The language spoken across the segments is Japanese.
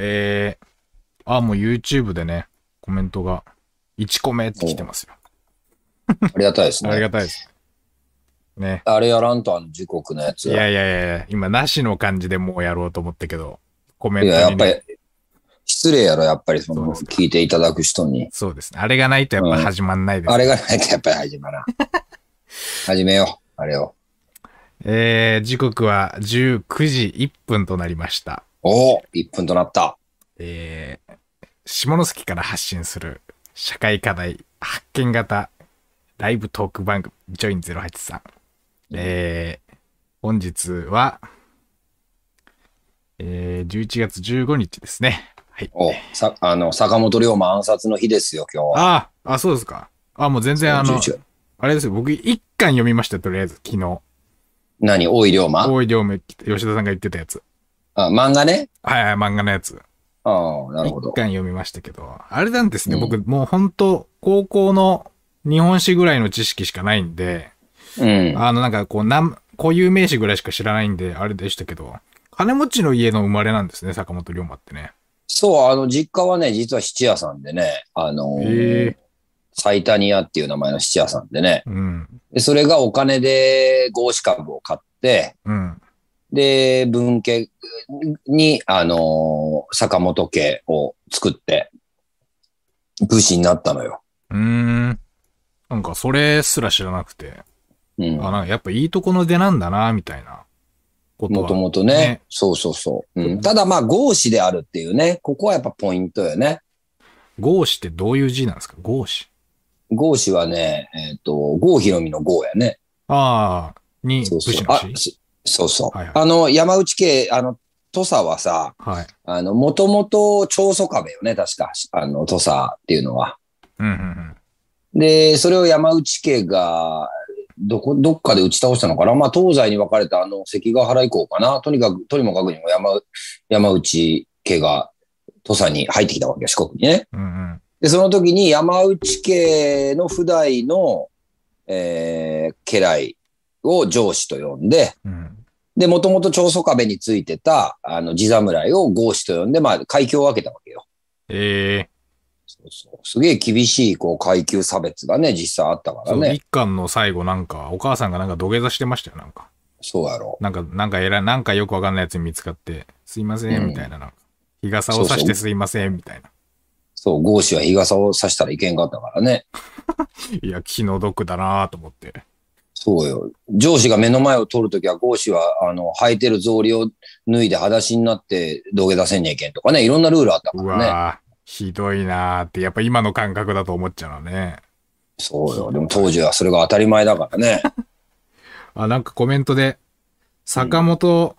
えー、あ、もう YouTube でね、コメントが1個目って来てますよ。ありがたいですありね。がたいです。ね。あれやらんとあの時刻のやつ。いやいやいやいや、今なしの感じでもうやろうと思ったけど、コメンいや、トに、ね。やっぱり、失礼やろ、やっぱりその、聞いていただく人に。そうですね。あれがないとやっぱ始まんないです。あれがないとやっぱり始まらん。始めよう、あれを。えー、時刻は19時1分となりました。おお !1 分となった。えー、下関から発信する社会課題発見型ライブトーク番組ジョイン083。えー、本日は、えー、11月15日ですね。はい。おさ、あの、坂本龍馬暗殺の日ですよ、今日は。ああ、あ、そうですか。あ、もう全然あの、11あれですよ。僕一巻読みましたよとりあえず、昨日。何？大井龍馬？大井両目、吉田さんが言ってたやつ。あ、漫画ね？はいはい、漫画のやつ。ああ、なるほど一。巻読みましたけど、あれなんですね、うん僕もう本当高校の日本史ぐらいの知識しかないんで、うん。あのなんかこう、なん、固有名詞ぐらいしか知らないんで、あれでしたけど、金持ちの家の生まれなんですね、坂本龍馬ってね。そう、あの、実家はね、実は質屋さんでね、あのへえサイタニアっていう名前の質屋さんでね、うん。でそれがお金で合資株を買って、うん。で、文家に、あの坂本家を作って、武士になったのよ。うーん。なんかそれすら知らなくて、うん。あ、なんかやっぱいいとこの出なんだな、みたいなことは。もともとねそうそうそう。うん、ただまあ、合詞であるっていうね、ここはやっぱポイントよね。合詞ってどういう字なんですか？合詞。合詞はね、えっ、と、合ひろみの合やね。ああ、にそうそう。武士の。そそうそう。はいはいあの、山内家、あの、土佐はさ、はい。あの、もともと長宗壁よね、確か。あの、土佐っていうのは。うんうんうん。で、それを山内家が、どこ、どっかで打ち倒したのかなまあ、東西に分かれたあの関ヶ原以降かなとにかく、とにもかくにも山、山内家が土佐に入ってきたわけよ、四国にね。うんうん。で、その時に山内家の普代の、えー、家来を上司と呼んで、うん。で、もともと長宗壁についてた、あの、地侍を合司と呼んで、まあ、階級を分けたわけよ。ええそうそう。すげえ厳しい、こう、階級差別がね、実際あったからそう、ね。一巻の最後なんか、お母さんがなんか土下座してましたよ、なんか。そうやろ。なんか、なんか偉い、なんかよくわかんないやつに見つかって、すいません、うんみたいな、なんか。日傘を差してすいません、みたいな。そう、合司は日傘を差したらいけんかったからね。いや、気の毒だなと思って。そうよ。上司が目の前を通るときは、合司は、あの、履いてる草履を脱いで裸足になって土下座せんにゃいけんとかね、いろんなルールあったかうらね。ひどいなーって、やっぱ今の感覚だと思っちゃうのね。そうよ。でも当時はそれが当たり前だからね。あ、なんかコメントで、坂本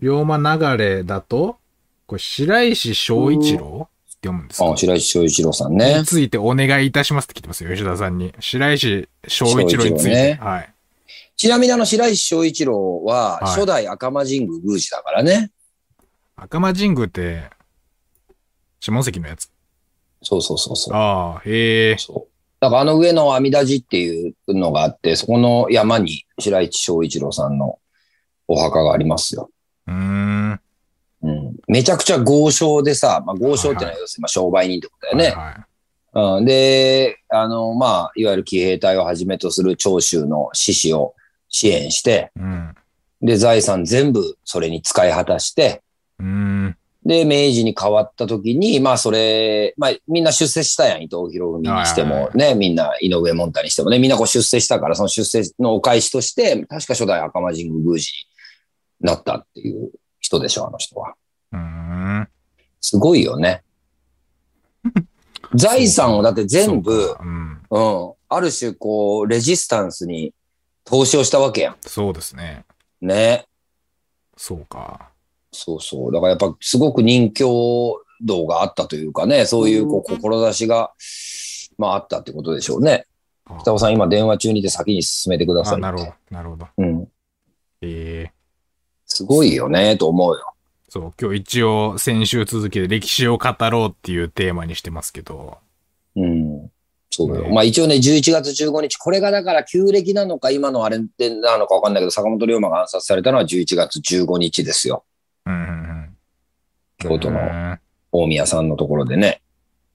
龍馬流れだと、これ、白石正一郎？って読むんですかあ白石翔一郎さんねに。ついてお願いいたしますって聞いてますよ、吉田さんに。白石正一郎について。ねはい。ちなみにあの白石翔一郎は、はい初代赤間神宮宮司だからね。赤間神宮って、下関のやつ。そうそうそうそう。ああ、へえ。そう。だからあの上の阿弥陀寺っていうのがあって、そこの山に白石翔一郎さんのお墓がありますよ。うーん。うん。めちゃくちゃ豪商でさ、まあ豪商ってのは要するにまあ商売人ってことだよね。はいはい。うん、で、あの、まあ、いわゆる騎兵隊をはじめとする長州の志士を支援して、うん。で、財産全部それに使い果たして、うーん。で、明治に変わった時に、まあ、それ、まあ、みんな出世したやん、伊藤博文にしてもね、みんな井上門太にしてもね、みんなこう出世したから、その出世のお返しとして、確か初代赤間神宮宮司になったっていう人でしょ、あの人は。うーん。すごいよね。財産をだって全部そう、ん。うん。ある種、こう、レジスタンスに投資をしたわけやそうですね。ん。ね。そうか。そうそう。だからやっぱ、すごく人気度があったというかね、そういう、こう、志が、まあ、あったってことでしょうね。あ北尾さん、今電話中にて先に進めてください。なるほど。なるほど。うん。ええすごいよね、と思うよ。そう、今日一応先週続きで歴史を語ろうっていうテーマにしてますけど、うん。そうよ。ねまあ一応ね、11月15日、これがだから旧暦なのか、今のあれでなのかわかんないけど、坂本龍馬が暗殺されたのは11月15日ですよ。うんうんうん。京都のうん大宮さんのところでね。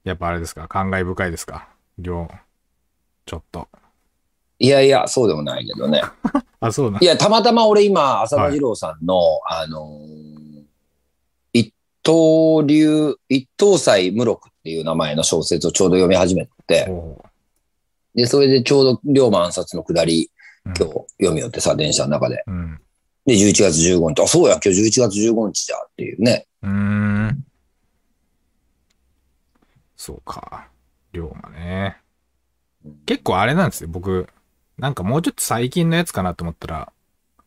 やっぱあれですか感慨深いですか？量、ちょっと。いやいや、そうでもないけどね。あ、そうなんい。や、たまたま俺今、浅田二郎さんの、あのー一刀流、一刀斎無録っていう名前の小説をちょうど読み始めて、おで、それでちょうど龍馬暗殺の下り、うん今日読みよってさ、電車の中で。うん。で、11月15日、あ、そうや、今日11月15日じゃっていうね。うーん。そうか。龍馬ね。結構あれなんですよ、僕。なんかもうちょっと最近のやつかなと思ったら、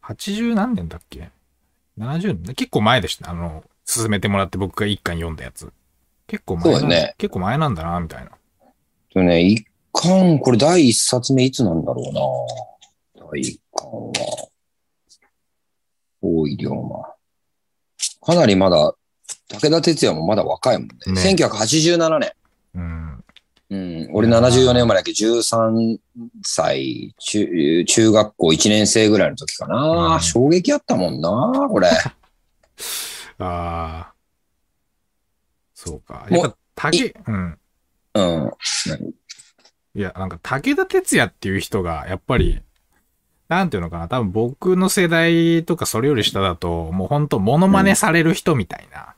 80何年だっけ ?70 年結構前でした。あの、進めてもらって僕が一巻読んだやつ。結構前そうだね結構前なんだな、みたいな。でね、一巻、これ第一冊目いつなんだろうな第一巻は、大井龍馬。かなりまだ、武田鉄矢もまだ若いもんね。ね1987年。うん。うん、俺74年生まれだけ？ど13歳中、中学校1年生ぐらいの時かな。うん衝撃あったもんな、これ。ああ。そうか。やっぱ、竹、うん。うん。いや、なんか武田鉄矢っていう人が、やっぱり、なんていうのかな、多分僕の世代とかそれより下だと、もうほんとモノマネされる人みたいな。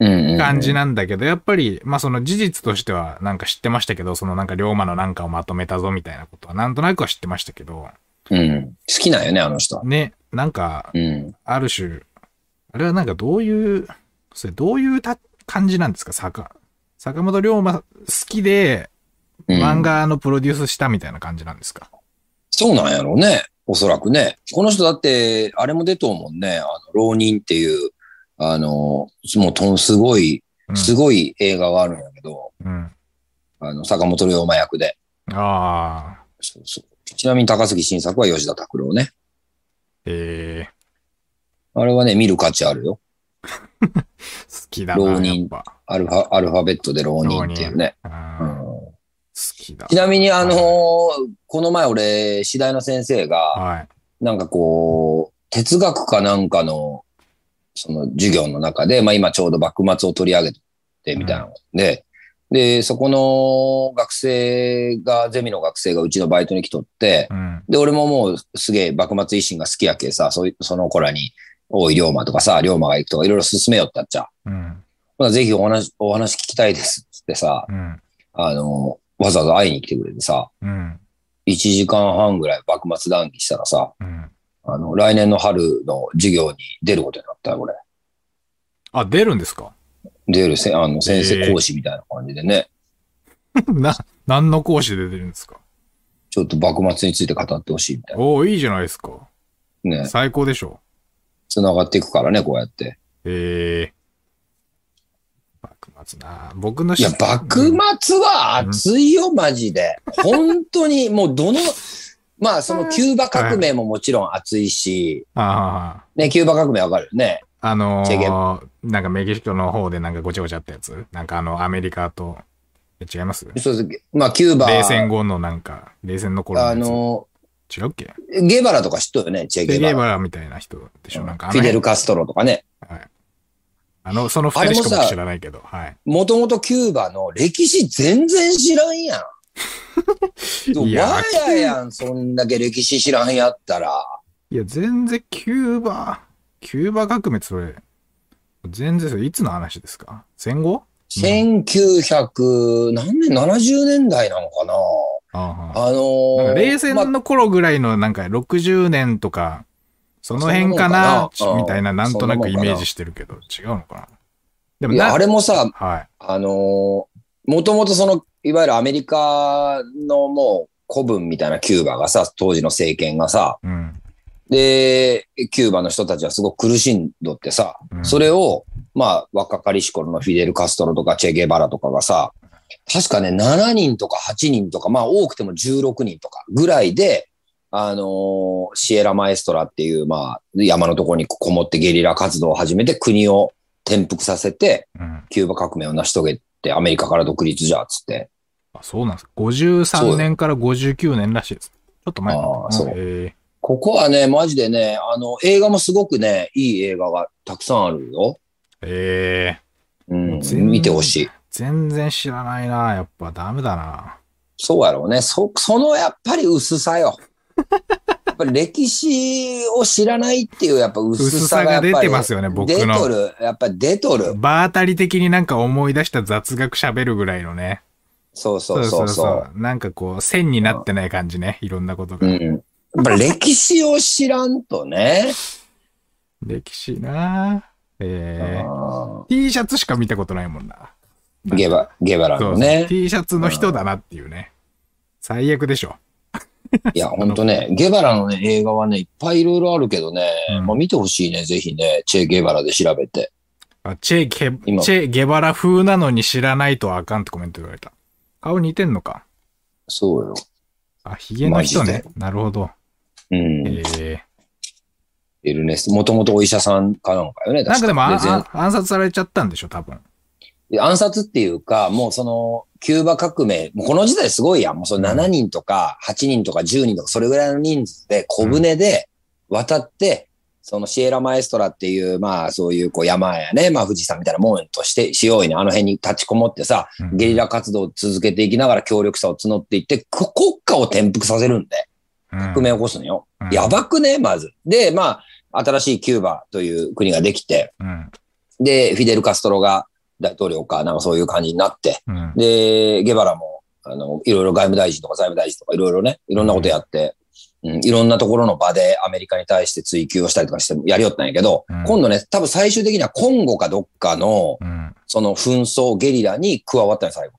感じなんだけど、やっぱり、まあその事実としてはなんか知ってましたけど、そのなんか龍馬のなんかをまとめたぞみたいなことはなんとなくは知ってましたけど、うん。好きなんよね、あの人。ね、なんか、うん。ある種、あれはなんかどういう、それどういうた感じなんですか？坂、坂本龍馬好きでうん漫画のプロデュースしたみたいな感じなんですか、そうなんやろうね。おそらくね。この人だって、あれも出とうもんね。あの、浪人っていう、あの、もうとん、すごい、うんすごい映画があるんやけど、うん。あの、坂本龍馬役で。ああ、そうそう。ちなみに高杉晋作は吉田拓郎ね。ええあれはね、見る価値あるよ。好きだな、浪人。アルファ、アルファベットで浪人っていうね。うん好きだち。なみに、あのーはこの前俺、次第の先生が、はい。なんかこう、哲学かなんかの、その授業の中で、まあ今ちょうど幕末を取り上げてみたいなので、で、そこの学生が、ゼミの学生がうちのバイトに来とって、うん。で、俺ももうすげえ幕末維新が好きやけさ、そその子らに、大井龍馬とかさ、龍馬が行くとかいろいろ勧めよったっちゃ。うん。ほなぜひお話、お話聞きたいですってさ、うん。あの、わざわざ会いに来てくれてさ、うん。1時間半ぐらい幕末談義したらさ、うん。あの、来年の春の授業に出ることになったよ、俺。あ、出るんですか？出るせ、あの、先へ生え講師みたいな感じでね、な、何の講師で出てるんですか？ちょっと幕末について語ってほしいみたいな。おおいいじゃないですか。ね、最高でしょ。繋がっていくからね、こうやって。ええ幕末な。僕のいや、幕末は熱いよ、マジで。本当に、もうどの、まあ、そのキューバ革命ももちろん熱いし、ああ、ね、キューバ革命わかるよね。あのー、なんかメキシコの方でなんかごちゃごちゃあったやつなんかあの、アメリカと、え違います？そうです。まあ、キューバ、冷戦後のなんか、冷戦の頃のあやつ。の、違うっけ？ゲバラとか知っとるよね、チェゲゲバラ。バラみたいな人でしょなんかあのフィデル・カストロとかね。はい。あの、その二人しか僕知らないけど、はい。もともとキューバの歴史全然知らんやん。いやわややん、そんだけ歴史知らんやったら。いや、全然キューバ、キューバ革命それ、全然それいつの話ですか？戦後？1900、何年 ?70 年代なのかな？ああ。あのー冷戦まの頃ぐらいのなんか60年とか、その辺かなみたいな、なんとなくイメージしてるけど、違うのかな？でもいや、なあれもさ、はい。あのー、もともとその、いわゆるアメリカのもう古文みたいなキューバがさ、当時の政権がさ、うん。で、キューバの人たちはすごく苦しんどってさ、うんそれを、まあ、若かりし頃のフィデル・カストロとかチェ・ゲバラとかがさ、確かね、7人とか8人とか、まあ多くても16人とかぐらいで、あのーシエラ・マエストラっていう、まあ、山のところにこもってゲリラ活動を始めて国を転覆させて、うん。キューバ革命を成し遂げて、アメリカから独立じゃ、つって。あ、そうなんですか。53年から59年らしいです。ちょっと前ああそうえここはね、マジでね、あの、映画もすごくね、いい映画がたくさんあるよ。ー、えうん見てほしい。全然知らないな。やっぱダメだな。そうやろうね。そ、そのやっぱり薄さよ。やっぱり歴史を知らないっていうやっぱ薄さが出てますよね僕の出とる。やっぱり出とる。場当たり的になんか思い出した雑学喋るぐらいのね。そうそうそうそう。なんかこう、線になってない感じね。いろんなことが。うん。やっぱ歴史を知らんとね。歴史なえー、あ T シャツしか見たことないもんな。ーゲバ、ゲバラそうそうのね。T シャツの人だなっていうね。最悪でしょ。いや、ほんとね、ゲバラのね、映画はね、いっぱいいろいろあるけどね、うんまあ見てほしいね、ぜひね、チェ・ゲバラで調べて。あチェゲ、今チェゲバラ風なのに知らないとあかんってコメント言われた。顔似てんのか。そうよ。あ、ヒゲの人マね。なるほど。うん。ええいるね。もともとお医者さんかなんかよね、なんかでも暗殺されちゃったんでしょ、多分。で暗殺っていうか、もうその、キューバ革命、もうこの時代すごいやん。もうその7人とか8人とか10人とかそれぐらいの人数で小舟で渡って、そのシエラマエストラっていう、まあそういうこう山やね、まあ富士山みたいなもんとして、しようにあの辺に立ちこもってさ、うんゲリラ活動を続けていきながら協力者を募っていって、こ国家を転覆させるんで、革命を起こすのよ。うんやばくね、まず。で、まあ、新しいキューバという国ができて、うん。で、フィデル・カストロが大統領か、なんかそういう感じになって、うん。で、ゲバラも、あの、いろいろ外務大臣とか財務大臣とかいろいろね、いろんなことやって、うん、いろんなところの場でアメリカに対して追及をしたりとかしてやりよったんやけど、うん。今度ね、多分最終的にはコンゴかどっかの、うん。その紛争、ゲリラに加わったんよ、最後。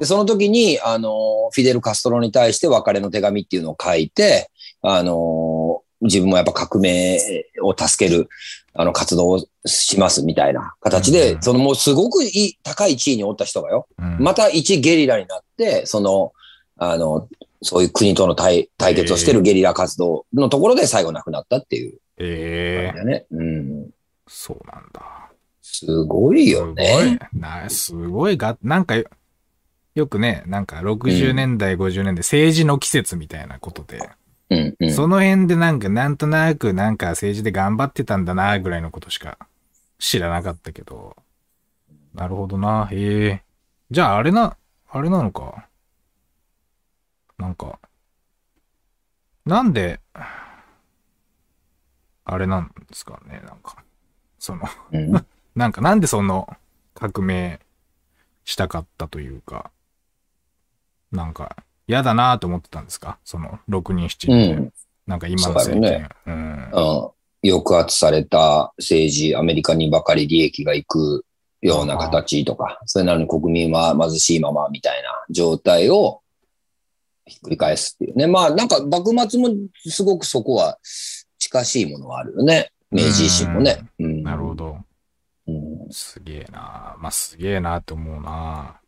で、その時に、あの、フィデル・カストロに対して別れの手紙っていうのを書いて、あの、自分もやっぱ革命を助ける、あの、活動をしますみたいな形で、うん。そのもうすごくいい、高い地位におった人がよ、うん。また一ゲリラになって、その、あの、そういう国との対対決をしてるゲリラ活動のところで最後亡くなったっていうええ感じだね。うん。そうなんだ。すごいよね。すごい。な、すごいが、なんかよ、よくね、なんか60年代、50年代、政治の季節みたいなことで、うん、うん。その辺でなんか、なんとなくなんか政治で頑張ってたんだな、ぐらいのことしか知らなかったけど。なるほどな。へえ。じゃあ、あれな、あれなのか。なんか、なんで、あれなんですかね、なんか。その、うん なんかなんでその革命したかったというか、なんか嫌だなと思ってたんですか？その6人7う人で。ん。なんか今の政権。抑圧された政治、アメリカにばかり利益がいくような形とか、それなのに国民は貧しいままみたいな状態をひっくり返すっていうね。まあなんか幕末もすごくそこは近しいものはあるよね。明治維新もね。うんなるほ。ど。うん、すげえなまあすげえなって思うな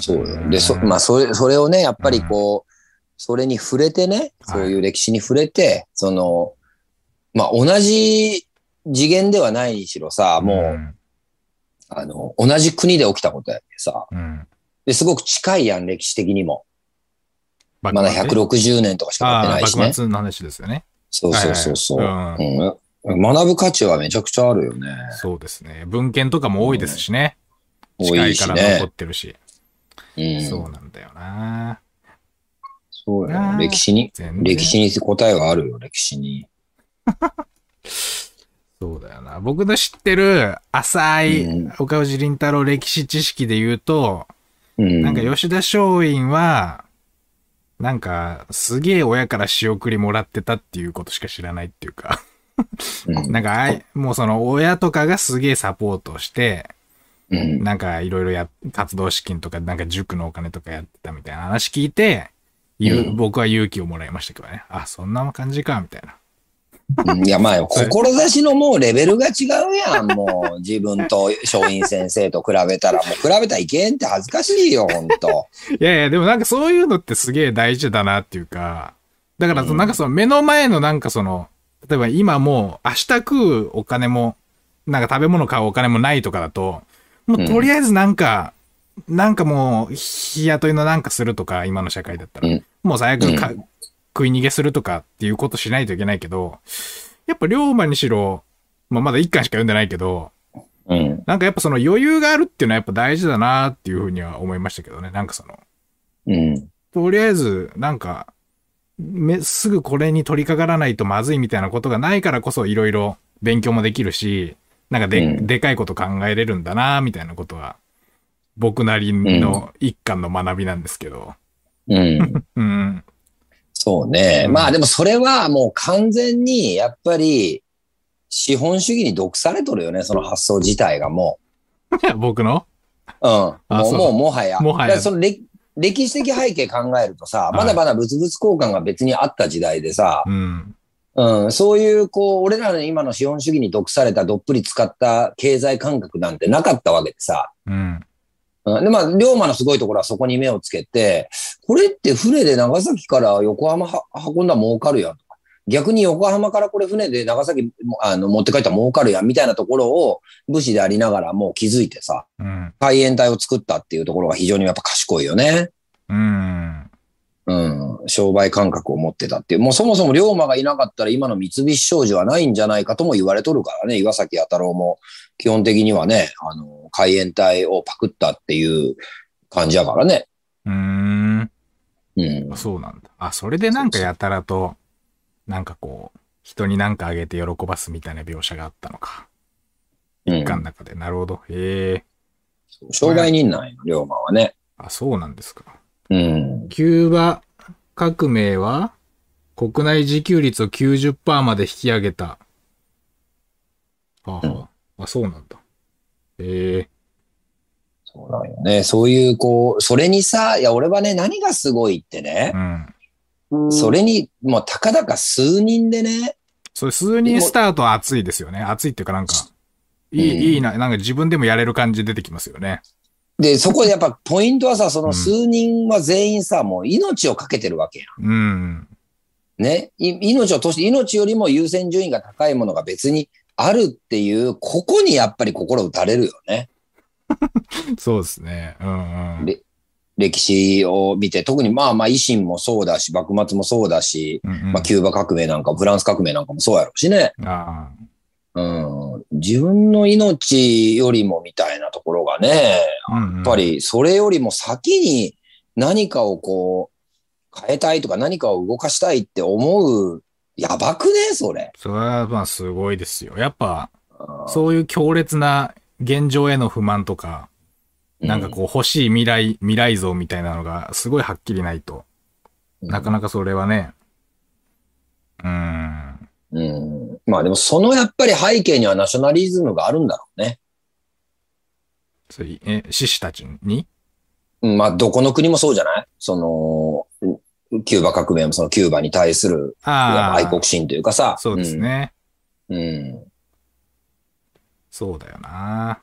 そうで、そ、まあそれ、それをね、やっぱりこう、それに触れてね、そういう歴史に触れて、その、まあ同じ次元ではないにしろさ、もう、んあの、同じ国で起きたことやってさ、うん。で、すごく近いやん、歴史的にも。ままだ160年とかしか経ってないしね幕。末の話ですよね。そうそうそうそう、はいはいうん学ぶ価値はめちゃくちゃあるよね。そうですね。文献とかも多いですしね。多近いいしねから残っ。てるし。うん、そうなんだよなそうよあー歴史に、歴史に答えはあるよ、歴史に。そうだよな。僕の知ってる浅いうん岡内凛太郎歴史知識で言うと、うん。なんか吉田松陰は、なんかすげえ親から仕送りもらってたっていうことしか知らないっていうか、うん なんかあい、もうその親とかがすげえサポートして、うんなんかいろいろや、活動資金とか、なんか塾のお金とかやってたみたいな話聞いて、僕は勇気をもらいましたけどね。あ、そんな感じか、みたいな。うんいや、まあ、志のもうレベルが違うやん、もう。自分と松陰先生と比べたら、もう比べたらいけんって恥ずかしいよ、ほんと。いやいや、でもなんかそういうのってすげえ大事だなっていうか、だからなんかその目の前のなんかその、例えば今もう明日食うお金も、なんか食べ物買うお金もないとかだと、もうとりあえずなんか、なんかもう日雇いのなんかするとか、今の社会だったら、うん。もう最悪か、食い逃げするとかっていうことしないといけないけど、やっぱ龍馬にしろ、まあまだ一巻しか読んでないけど、うん。なんかやっぱその余裕があるっていうのはやっぱ大事だなっていうふうには思いましたけどね。なんかその、うん。とりあえず、なんか、め、すぐこれに取り掛からないとまずいみたいなことがないからこそいろいろ勉強もできるし、なんかで、うんでかいこと考えれるんだなみたいなことは、僕なりの一環の学びなんですけど。うん。うん。そうね。うんまあでもそれはもう完全に、やっぱり、資本主義に毒されとるよね、その発想自体がも 僕の？う。うん。もう、もうもはや。もはやその歴歴史的背景考えるとさ、いまだまだ物々交換が別にあった時代でさ、うん。うん、そういう、こう、俺らの今の資本主義に毒されたどっぷり使った経済感覚なんてなかったわけでさ。うん。うん、で、まあ、龍馬のすごいところはそこに目をつけて、これって船で長崎から横浜は運んだら儲かるやんとか。逆に横浜からこれ船で長崎もあの持って帰ったら儲かるやんみたいなところを武士でありながらもう気づいてさ、うん。海援隊を作ったっていうところが非常にやっぱ賢いよね。うん。うん。商売感覚を持ってたっていう。もうそもそも龍馬がいなかったら今の三菱商事はないんじゃないかとも言われとるからね。岩崎弥太郎も基本的にはね、あの、海援隊をパクったっていう感じやからね。うーん。うん。そうなんだ。あ、それでなんかやたらと、なんかこう、人になんかあげて喜ばすみたいな描写があったのか。うん一巻の中で。なるほど。へえ。商売人なんよ、龍馬はね。あ、そうなんですか。うん。キューバ革命は国内自給率を90%まで引き上げた。はあ、はあ、あ、そうなんだ。へえ。そうなんよね。そういう、こう、それにさ、いや、俺はね、何がすごいってねう、ん。それに、もう、たかだか数人でね、それ数人スタートは熱いですよね。熱いっていうかなんか、いい、うんいいな、なんか自分でもやれる感じ出てきますよね。で、そこでやっぱポイントはさ、そうんの数人は全員さ、もう命をかけてるわけやん。うん。ね？い命を通して、命よりも優先順位が高いものが別にあるっていう、ここにやっぱり心打たれるよね。そうですね。うんうん。で歴史を見て、特にまあまあ維新もそうだし、幕末もそうだし、うんうんまあキューバ革命なんか、フランス革命なんかもそうやろうしね。あうん。自分の命よりもみたいなところがね、あうんうんやっぱりそれよりも先に何かをこう変えたいとか何かを動かしたいって思う、やばくねそれ。それはまあすごいですよ。やっぱ、うんそういう強烈な現状への不満とか、なんかこう欲しい未来、未来像みたいなのがすごいはっきりないと、うんなかなかそれはね、うーん。うん。まあでもそのやっぱり背景にはナショナリズムがあるんだろうね。そういえ、志士たちに？うんまあどこの国もそうじゃない？その、うんキューバ革命もそのキューバに対する。愛国心というかさ。そうですね。うん。うん。そうだよな。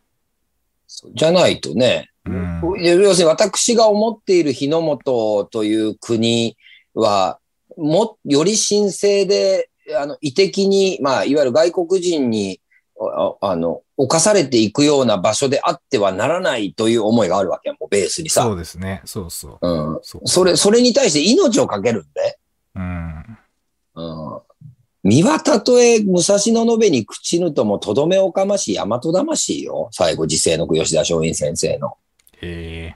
じゃないとね、うん。要するに私が思っている日の本という国は、も、より神聖で、あの、意的に、まあ、いわゆる外国人に、ああの、侵されていくような場所であってはならないという思いがあるわけやもうベースにさ。そうですね。そうそう。うん。そう。それ、それに対して命をかけるんで。うん。うん。身はたとえ武蔵野のべに朽ちぬともとどめおかましい大和魂よ。最後、時世の吉田松陰先生の。へえ。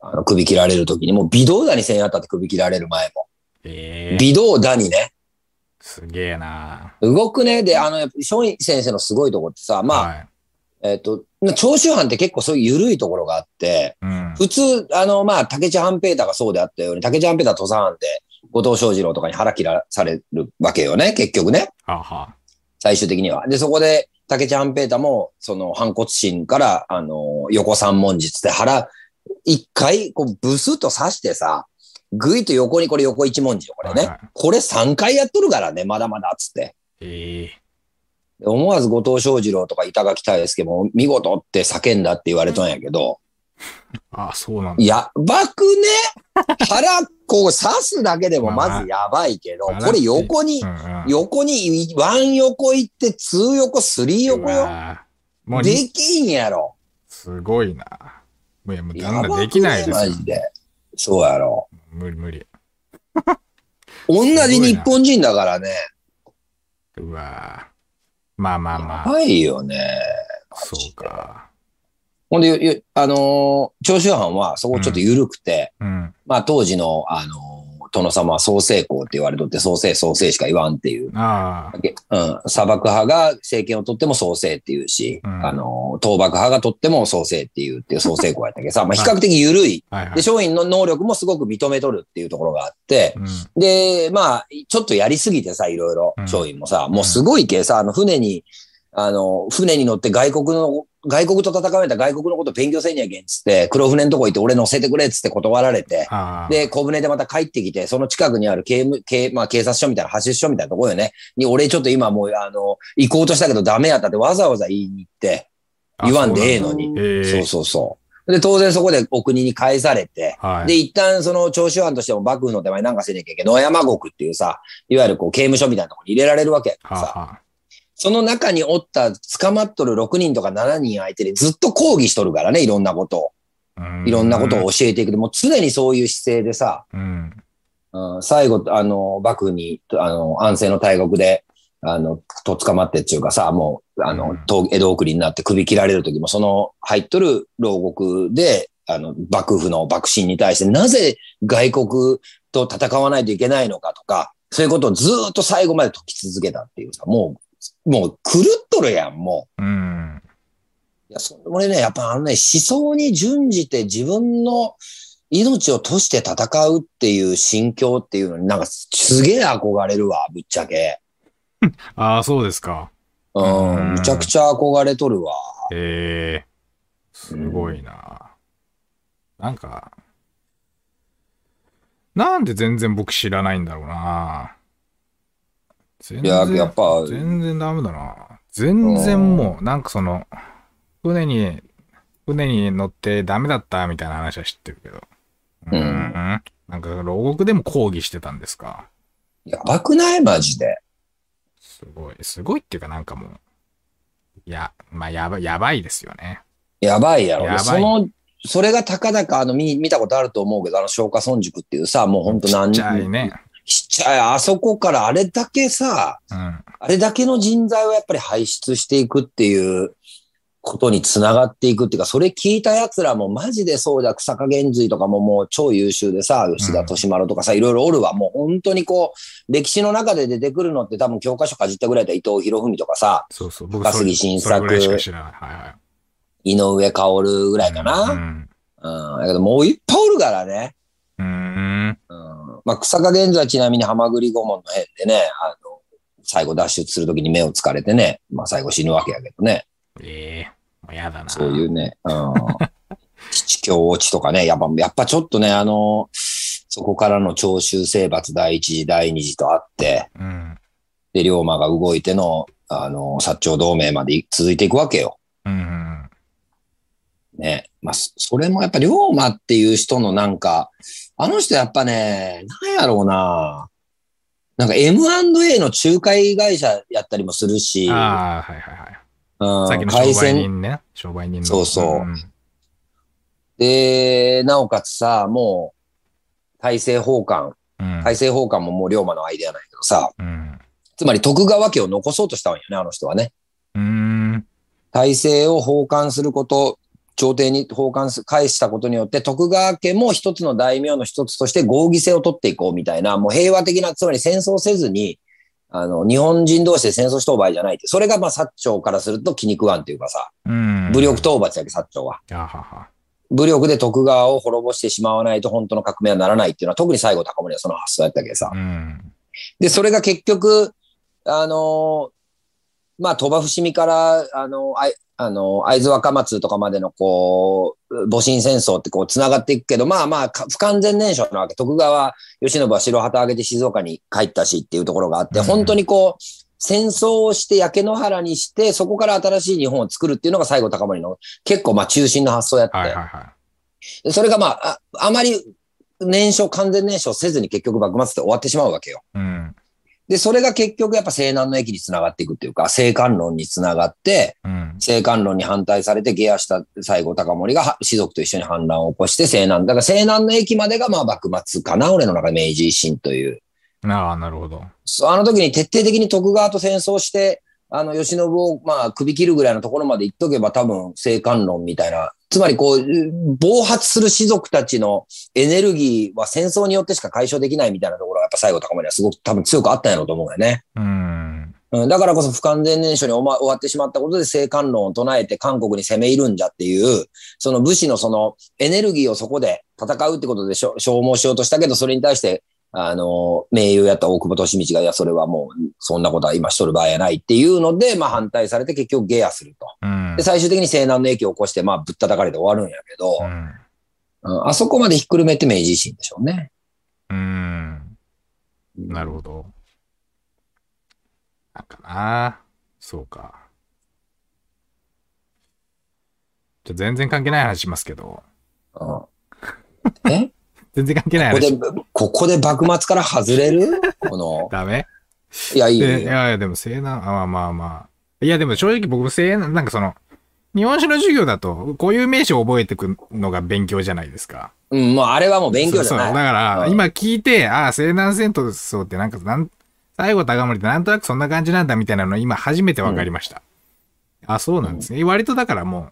あの、首切られるときに、もう微動だにせんやったって首切られる前も。へえ。微動だにね。すげえな。動くね。で、あの、やっぱ松陰先生のすごいところってさ、まあ、はい。えっ、と、長州藩って結構そういう緩いところがあって、うん。普通、あの、まあ、竹地半平太がそうであったように、竹地半平太は土佐藩で、後藤正二郎とかに腹切らされるわけよね、結局ね。はは。最終的には。で、そこで、竹地半平太も、その、反骨心から、あの、横三文術で腹、一回、こう、ブスッと刺してさ、ぐいと横に、これ横一文字よ、これね。はいはいこれ3回やっとるからね、まだまだ、つって。へえ。で思わず後藤象二郎とか板垣退助も、見事って叫んだって言われたんやけど、あ、そうなんだ。やばくね？腹、こう刺すだけでもまずやばいけど、まあこれ横にう、んうん。横に、 one 横行って、 two 横、 three 横うよ。できんやろ。すごいな。もういや、もうだんだんできないですよ。マジで。そうやろ。無理無理。同じ日本人だからね。うわーまあまあまあ。やばいよね。そうか。ほんで、ゆあのー長州藩はそこちょっと緩くて、うん。まあ当時の、あのー殿様は創世公って言われとって、創世創世しか言わんっていう。あうん、砂漠派が政権を取っても創世っていうし、うんあのー倒幕派が取っても創世っていうっていう創世公やったけどさ、まあ比較的緩い。あ。はいはいで、。松陰の能力もすごく認めとるっていうところがあって、うん。で、まあ、ちょっとやりすぎてさ、いろいろ、うん松陰もさ、もうすごいけさ、あの、船に、あの、船に乗って外国の、外国と戦われた外国のこと勉強せんにやけんっつって、黒船のとこ行って俺乗せてくれっつって断られて。で、小船でまた帰ってきて、その近くにある刑務、刑、まあ警察署みたいな、派出所みたいなところよね。に、俺ちょっと今もう、あの、行こうとしたけどダメやったってわざわざ言いに行って、言わんでええのに。そうそうそう。で、当然そこでお国に返されて、はい。で、一旦その長州藩としても幕府の手前なんかせなきゃいけない野山国っていうさ、いわゆるこう刑務所みたいなところに入れられるわけやからさ、はあはその中におった捕まっとる6人とか7人相手でずっと抗議しとるからね、いろんなことを。あ。いろんなことを教えていくで、もう常にそういう姿勢でさ、うん。うん、最後、あの、幕府に、あの、安政の大国で、あの、と捕まってっていうかさ、もう、あのうん、東江戸送りになって首切られる時も、その入っとる牢獄で、あの、幕府の幕臣に対して、なぜ外国と戦わないといけないのかとか、そういうことをずーっと最後まで解き続けたっていうさ、もう、もう狂っとるやん、もう。うん。いや、そ俺ね、やっぱあのね、思想に準じて自分の命を賭して戦うっていう心境っていうのになんかすげえ憧れるわ、ぶっちゃけ。ああ、そうですか。ううんん、むちゃくちゃ憧れとるわ。へえ。すごいな。なんか、なんで全然僕知らないんだろうな。全いや、やっぱ、全然ダメだな。全然もう、なんかその、船に、船に乗ってダメだったみたいな話は知ってるけど。うんんなんか、牢獄でも抗議してたんですか。やばくない？マジで。すごい。すごいっていうかなんかもう、いや、まあ、やばい、やばいですよね。やばいやろ。やばいその、それがたかだか、あの、見、見たことあると思うけど、あの、松下村塾っていうさ、もうほんと何ちっちゃいね。ちっちゃい、あそこからあれだけさ、うん。あれだけの人材をやっぱり輩出していくっていうことにつながっていくっていうか、それ聞いた奴らもマジでそうだ、草加源瑞とかももう超優秀でさ、吉田敏丸とかさ、いろいろおるわ。もう本当にこう、歴史の中で出てくるのって多分教科書かじったぐらいだ伊藤博文とかさ、そうそう。僕杉晋作。はいはい。井上薫ぐらいかな。ううん。ん。だけどもういっぱいおるからね。うーん。うん。まあ、草加源瑞はちなみに浜栗顧問の辺でね、あの、最後脱出するときに目をつかれてね、まあ最後死ぬわけやけどね。ええもうやだな。そういうね、うん。七境落ちとかね、やっぱ、やっぱちょっとね、あの、そこからの長州征伐第一次、第二次とあって、うん。で、龍馬が動いての、あの、薩長同盟まで続いていくわけよ。うんうん。ね。まあ、そそれもやっぱ龍馬っていう人のなんか、あの人やっぱね、なんやろうな。なんか M&A の仲介会社やったりもするし、ああ、はいはいはい。うんさっきの商売人ね。商売人の。そうそうんで、なおかつさ、もう、大政奉還、うん。大政奉還ももう龍馬のアイデアなんやけどさ、うん。つまり徳川家を残そうとしたわけよね、あの人はね。うーん。大政を奉還すること、朝廷に奉還す、返したことによって、徳川家も一つの大名の一つとして合議制を取っていこうみたいな、もう平和的な、つまり戦争せずに、あの、日本人同士で戦争しとう場合じゃないって。それがまあ、薩長からすると気に食わんっていうかさ、うん。武力討伐やけ、薩長は。あはは。武力で徳川を滅ぼしてしまわないと本当の革命はならないっていうのは、特に最後高森はその発想やったけどさ。うん。で、それが結局、あのーまあ、鳥羽伏見から、あのあの会津若松とかまでの、こう、戊辰戦争ってこう、繋がっていくけど、まあまあ、か不完全燃焼なわけ。徳川慶喜は白旗上げて静岡に帰ったしっていうところがあって、うん本当にこう、戦争をして焼け野原にして、そこから新しい日本を作るっていうのが最後高森の結構まあ中心の発想やって、はいはいはでそれがまあ、ああまり燃焼、完全燃焼せずに結局幕末って終わってしまうわけよ。い。うん。で、それが結局やっぱ西南の駅につながっていくっていうか、西韓論につながって、うん。西韓論に反対されて下野した西郷隆盛がは士族と一緒に反乱を起こして西南、だから西南の駅までがまあ幕末かな、俺の中で明治維新という。ああ、なるほど。あの時に徹底的に徳川と戦争して、あの、吉信を、まあ、首切るぐらいのところまで行っとけば多分、生還論みたいな。つまり、こう、暴発する士族たちのエネルギーは戦争によってしか解消できないみたいなところが、やっぱ最後高まりはすごく多分強くあったんやろうと思うよね。うん。うん、だからこそ不完全燃焼に終わってしまったことで生還論を唱えて韓国に攻め入るんじゃっていう、その武士のそのエネルギーをそこで戦うってことで消耗しようとしたけど、それに対して、あの、名誉やった大久保利通が、いや、それはもう、そんなことは今しとる場合やないっていうので、まあ反対されて結局ゲアすると。うんで、。最終的に西南の駅を起こして、まあぶったたかれて終わるんやけど、うん。うんあそこまでひっくるめて明治維新でしょうね。うん。なるほど。なんかな。そうか。じゃ全然関係ない話しますけど。う んえ？全然関係ないここで話。、ここで幕末から外れる？この、ダメいや、いいよいやいや、でも西南、あまあまあまあ。いや、でも正直僕西南、なんかその、日本史の授業だと、こういう名詞を覚えていくのが勉強じゃないですか。うん、もうあれはもう勉強じゃそうそう。だない。から、うん今聞いて、ああ、西南戦争ってなんか、なん、最後高森ってなんとなくそんな感じなんだみたいなの今初めて分かりました。あ、そうなんですね。割とだからも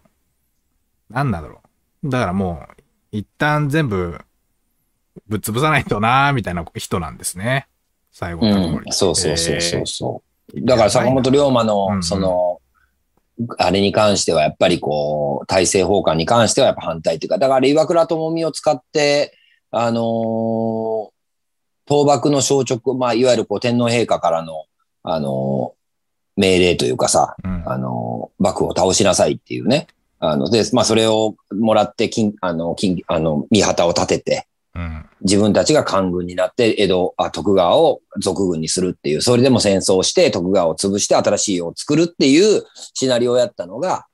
う、なんなんだろう。だからもう、一旦全部、ぶっ潰さないとなーみたいな人なんですね。最後高森って。うん、そうそうそうそえうそう。だから坂本龍馬うんうの、んその、あれに関してはやっぱりこう、大政奉還に関してはやっぱ反対っていうか、だから岩倉智美を使って、あのー倒幕の消直、まあ、いわゆるこう天皇陛下からの、あのー命令というかさ、ーうんあのー幕府を倒しなさいっていうね。あの、で、まあ、それをもらって、金、あの、金、あの、見旗を立てて、うん。自分たちが官軍になって、江戸、あ、徳川を俗軍にするっていう、それでも戦争をして、徳川を潰して新しい世を作るっていうシナリオをやったのが、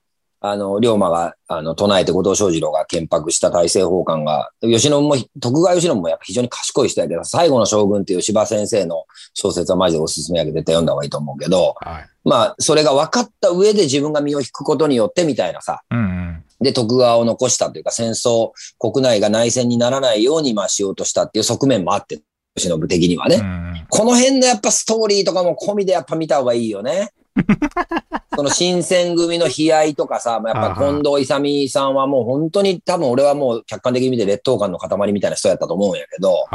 あの、龍馬が、あの、唱えて後藤象次郎が憲白した大政奉還が、吉信も、徳川吉信もやっぱ非常に賢い人やけど、最後の将軍っていう柴先生の小説はマジでおすすめやけど、絶対読んだ方がいいと思うけど、はい。まあ、それが分かった上で自分が身を引くことによってみたいなさ、うんうん。で、徳川を残したというか、戦争、国内が内戦にならないように、まあ、しようとしたっていう側面もあって、吉信的にはね。うんうんこの辺のやっぱストーリーとかも込みでやっぱ見た方がいいよね。その新選組の悲哀とかさ、まあやっぱ近藤勇さんはもう本当に多分俺はもう客観的に見て劣等感の塊みたいな人やったと思うんやけど、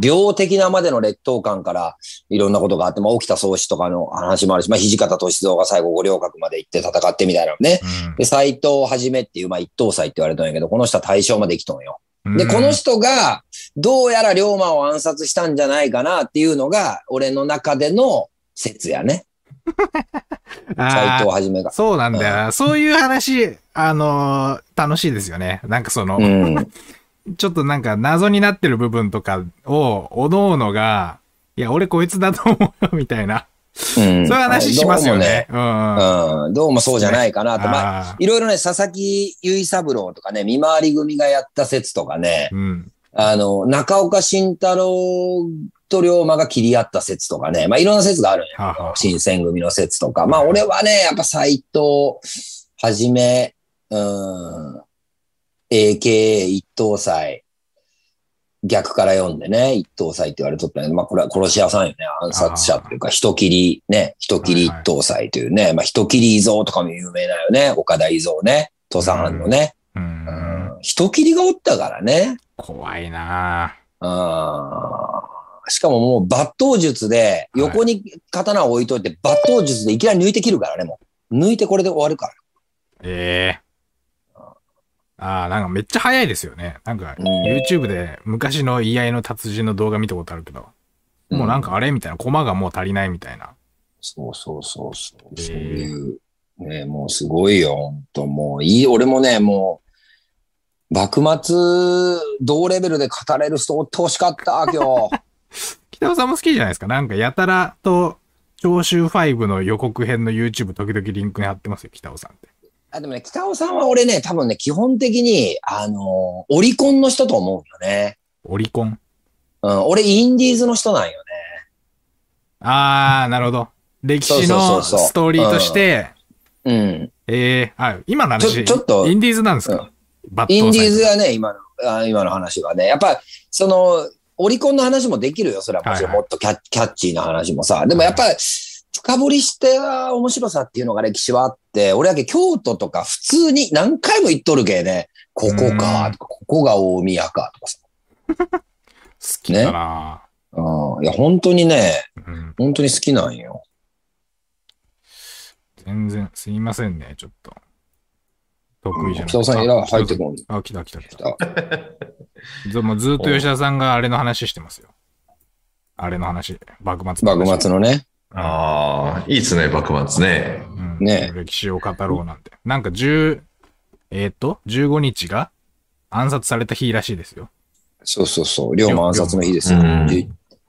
病的なまでの劣等感からいろんなことがあって、まあ、沖田総司とかの話もあるし、まあ、土方歳三が最後五稜郭まで行って戦ってみたいなのね。あ。で、斎藤はじめっていう、まあ、一等祭って言われたんやけど、この人は大正まで生きとんよ。うん。で、この人が、どうやら龍馬を暗殺したんじゃないかなっていうのが、俺の中での説やね。あ斎ー藤はじめが。そうなんだよな。そういう話、あのー楽しいですよね。なんかその、うん。ちょっとなんか謎になってる部分とかを、おのおのが、いや、俺こいつだと思うよ、みたいな。そういうそういう話しますよね。うんうん。うん。どうもそうじゃないかなと。まあ、あいろいろね、佐々木結三郎とかね、見回り組がやった説とかねー、うん。あの、中岡慎太郎と龍馬が切り合った説とかね、まあいろんな説があるんやはあはあ。新選組の説とか。まあ俺はね、やっぱ斎藤はじめ、うん、AKA 一等祭、逆から読んでね、一等祭って言われとったけど、まあこれは殺し屋さんよね、暗殺者っていうか、人切りね、人切り一等祭というね、まあ人切り伊蔵とかも有名だよね、岡田伊蔵ね、土佐藩のね、う。うん。ん、人切りがおったからね。怖いなあーしかももう抜刀術で、横に刀を置いといて、抜刀術でいきなり抜いて切るからね、もう。抜いてこれで終わるから。ええああ、なんかめっちゃ早いですよね。なんか、うん YouTube で昔の居合の達人の動画見たことあるけど、もうなんかあれみたいな、コマがもう足りないみたいな。そうそうそうそう。えーそういう、ね、もうすごいよ、ほんと。もういい、俺もね、もう、幕末、同レベルで語れる人おってほしかった、今日。北尾さんも好きじゃないですか。なんかやたらと、長州5の予告編の YouTube 時々リンクに貼ってますよ、北尾さんって。あでもね、北尾さんは俺ね、多分ね、基本的に、あのオリコンの人と思うよね。オリコン？うん、俺、インディーズの人なんよね。あー、なるほど。歴史のストーリーとして、うん。ええあ、今の話、ちょちょっとインディーズなんですか、うんバッドインディーズサイはね、今の、あ今の話はね。やっぱ、その、オリコンの話もできるよ。それはもちろんもっとキャ,、キャッチーな話もさ。でもやっぱ、深掘りした面白さっていうのが歴史はあって、俺だけ京都とか普通に何回も行っとるけね、ここか、とか、ここが大宮か、とかさ。好きだな、うん。いや、本当にね、うん。本当に好きなんよ。全然、すいませんね、ちょっと。得意じゃない。北尾さん、えらい入ってこん。あ、来た来た来た。ずもうずっと吉田さんがあれの話してますよ。あれの話。幕末の話。幕末のね。ああ、いいですね、幕末ね。うんね歴史を語ろうなんて。なんか10、えっ、と、15日が暗殺された日らしいですよ。そうそうそう。龍馬暗殺の日ですよ。うん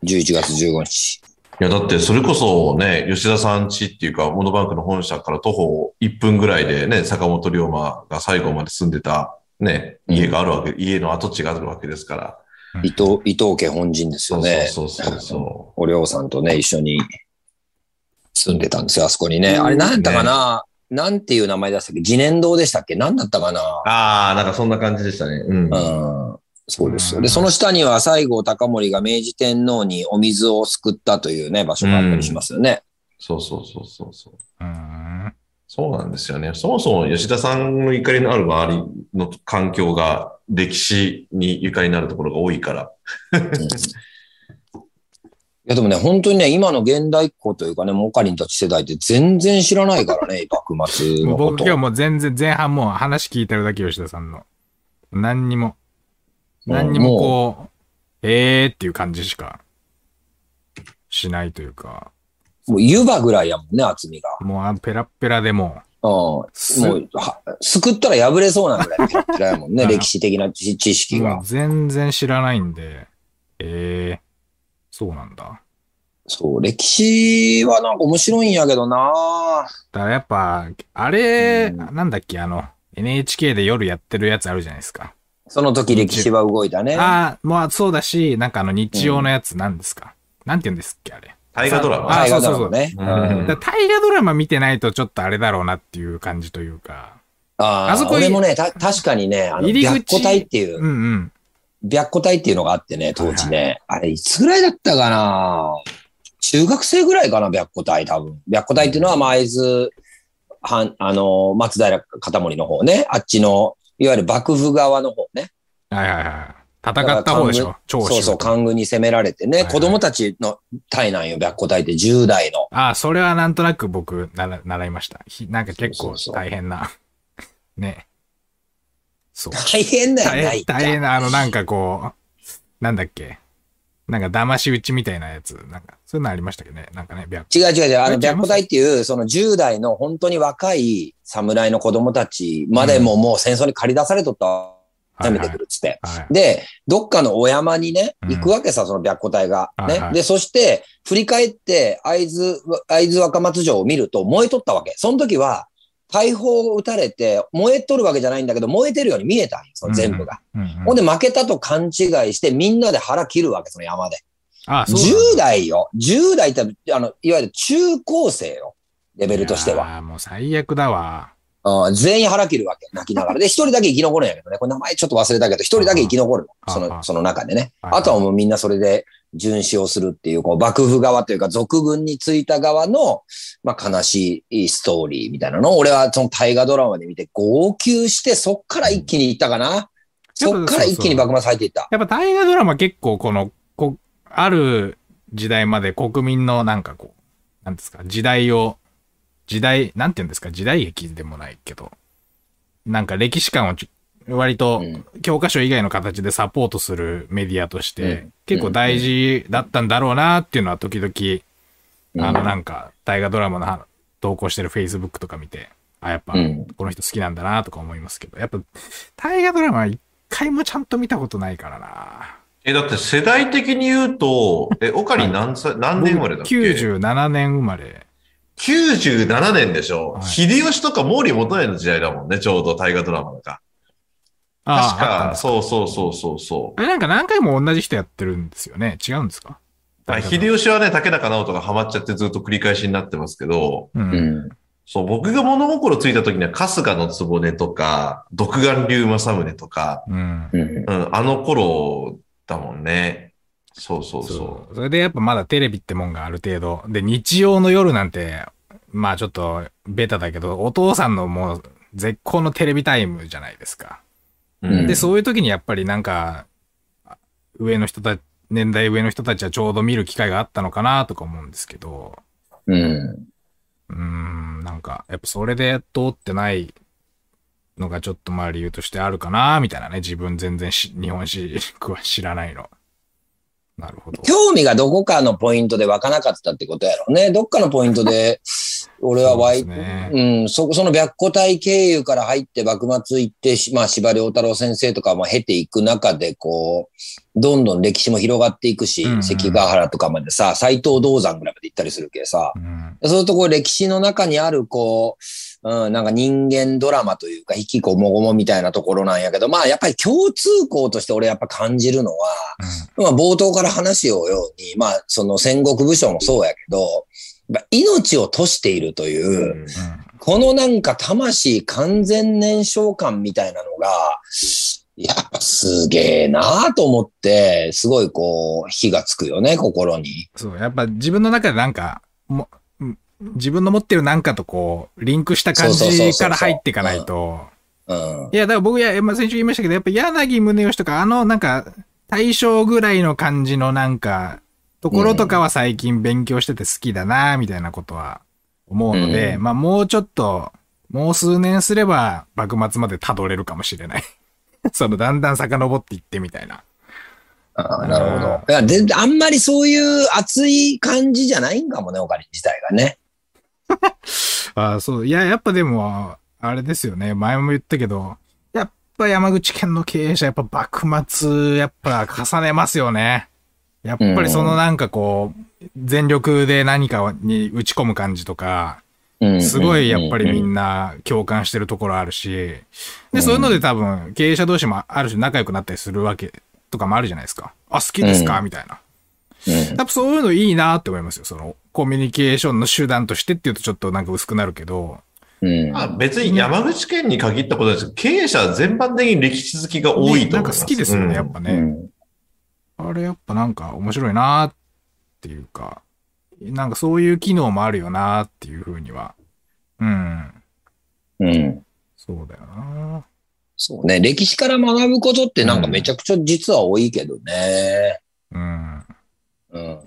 じゅ11月15日。いや、だってそれこそね、吉田さん家っていうか、モノバンクの本社から徒歩1分ぐらいでね、坂本龍馬が最後まで住んでたね、家があるわけ、家の跡地があるわけですから。伊藤、伊藤家本陣ですよね。そうそうそうそお涼さんとね、一緒に住んでたんですよ、あそこにね。あれ、なんやったかな、なんていう名前でしたっけ？次年堂でしたっけ？何だったかな？う。ああ、なんかそんな感じでしたね。うん。うん。そうですよ。うんで、その下には西郷隆盛が明治天皇にお水を救ったというね、場所があったりしますよね。そうそうそうそうそう。うーん。そうなんですよね。そもそも吉田さんのゆかりのある周りの環境が歴史にゆかりのあるところが多いから。うんいやでもね、本当にね、今の現代っ子というかね、モカリンたち世代って全然知らないからね、幕末のこともう僕。今日もう全然前半もう話聞いてるだけ吉田さんの。何にも、何にもこう、えーっていう感じしかしないというか、もう湯葉ぐらいやもんね、厚みが。もうあペラッペラでもうん。う、もすう、はすくったら破れそうなぐらいペラペラやもんね、うん歴史的な知知識が。全然知らないんで、えー、そうなんだ。そう、歴史はなんか面白いんやけどなだからやっぱ、あれ、うんなんだっけ、あの、NHK で夜やってるやつあるじゃないですか。その時歴史は動いたね。ああ、まあそうだし、なんかあの日曜のやつなんですか、なんて言うんですっけ、あれ。大河ドラマ。あ大河そうそうそうドラマね。大河ドラマ見てないとちょっとあれだろうなっていう感じというか。あああそこ俺もね、た、確かにね、あの、入り口白虎隊っていううんうん。白虎隊っていうのがあってね、当時ね。あれ、いつぐらいだったかな？中学生ぐらいかな、白虎隊、多分。白虎隊っていうのは、まあ、会津、はん、あの、松平片森の方ね。あっちの、いわゆる幕府側の方ね。はいはいはい。戦った方でしょ長州そうそう、と官軍に攻められてね。はいはい子供たちの隊なんよ、白虎隊って10代の。ああ、それはなんとなく僕、なら習いました。ひなんか結構そうそうそう大変な。ね。そう。大変だよ、大変、ないか大変な、あの、なんかこう、なんだっけ。なんか騙し討ちみたいなやつ。なんか、そういうのありましたけどね。なんかね、白違う違う違う。あの、白虎隊っていう、その10代の本当に若い侍の子供たちまでももう戦争に駆り出されとった、攻めてくるっつって。はい。で、どっかのお山にね、うん行くわけさ、その白虎隊が。ね。はいはいで、そして、振り返って、会津、会津若松城を見ると燃えとったわけ。その時は、大砲を撃たれて、燃えとるわけじゃないんだけど、燃えてるように見えたんよ、その全部が。うんうんほんで、負けたと勘違いして、みんなで腹切るわけ、その山で。ああ、そうなんだ10代よ。10代って、あの、いわゆる中高生よ。レベルとしては。ああ、もう最悪だわ。うん全員腹切るわけ、泣きながら。で、一人だけ生き残るんやけどね。これ名前ちょっと忘れたけど、一人だけ生き残るの。その、その中でね。あとはもうみんなそれで巡視をするっていう、こう、幕府側というか、俗軍についた側の、まあ、悲しいストーリーみたいなのを、俺はその大河ドラマで見て号泣して、そっから一気に行ったかな。そっから一気に幕末入っていった。やっぱ大河ドラマ結構この、こある時代まで国民のなんかこう、なんですか、時代を、時代、なんて言うんですか、時代劇でもないけど、なんか歴史観をちょ割とうん。教科書以外の形でサポートするメディアとして、うん。結構大事だったんだろうなっていうのは時々、あのうんなんか大河ドラマの投稿してる Facebook とか見て、あ、やっぱうん。この人好きなんだなとか思いますけど、やっぱ大河ドラマは一回もちゃんと見たことないからな。え、だって世代的に言うと、え、オカリン何歳、何年生まれだっけ？97年生まれ。97年でしょ、はい。秀吉とか毛利元就の時代だもんね、ちょうど大河ドラマが。確か、そうそうそうそうそう。あれなんか何回も同じ人やってるんですよね。違うんですか？あ秀吉はね、竹中直人がハマっちゃってずっと繰り返しになってますけど、う。うんん。そう、僕が物心ついた時には春日の局とか、独眼竜政宗とか、うん。うん。うん、あの頃だもんね。そうそうそそう。それでやっぱまだテレビってもんがある程度。で、日曜の夜なんて、まあちょっとベタだけど、お父さんのもう絶好のテレビタイムじゃないですか。で、そういう時にやっぱりなんか、上の人たち、年代上の人たちはちょうど見る機会があったのかなとか思うんですけど、うん。うーん、なんか、やっぱそれで通ってないのがちょっとまあ理由としてあるかなみたいなね。自分全然し日本史は知らないの。なるほど。興味がどこかのポイントで湧かなかったってことやろうね。どっかのポイントで、俺は湧いそうん、そ、その白虎隊経由から入って幕末行って、しまあ、司馬遼太郎先生とかも経ていく中で、こう、どんどん歴史も広がっていくし、うんうん。関ヶ原とかまでさ、斎藤道山ぐらいまで行ったりするけさ、うん。そうするとこう歴史の中にあるこう、うん、なんか人間ドラマというか、引きこもごもみたいなところなんやけど、まあやっぱり共通項として俺やっぱ感じるのは、まあ冒頭から話をように、まあその戦国武将もそうやけど、命を賭しているという、うんこのなんか魂完全燃焼感みたいなのが、やっぱすげえなと思って、すごいこう、火がつくよね、心に。そう、やっぱ自分の中でなんか、もうん自分の持ってるなんかとこう、リンクした感じから入っていかないと。うん。いや、だから僕や、まあ、先週言いましたけど、やっぱ柳宗悦とか、あのなんか、大正ぐらいの感じのなんか、ところとかは最近勉強してて好きだな、みたいなことは思うので、うんまあもうちょっと、もう数年すれば幕末まで辿れるかもしれない。そのだんだん遡っていってみたいな。ああなるほど。いや、全然、あんまりそういう熱い感じじゃないんかもね、オカリン自体がね。ああ、そう。いや、やっぱでも、あれですよね。前も言ったけど、やっぱ山口県の経営者、やっぱ幕末、やっぱ重ねますよね。やっぱりそのなんかこう、全力で何かに打ち込む感じとか、うんすごいやっぱりみなんな共感してるところあるし、で、そういうので多分経営者同士もある種仲良くなったりするわけとかもあるじゃないですか。あ、好きですか？うんみたいな。うんやっぱそういうのいいなって思いますよ。その、コミュニケーションの手段としてっていうとちょっとなんか薄くなるけど、うんまあ、別に山口県に限ったことですけど、経営者は全般的に歴史好きが多いと思います。ねなんか好きですよね、うんやっぱね。うんあれやっぱなんか面白いなっていうか、なんかそういう機能もあるよなっていうふうには。うん。うん。そうだよなそうね。歴史から学ぶことってなんかめちゃくちゃ実は多いけどね。うん。うん。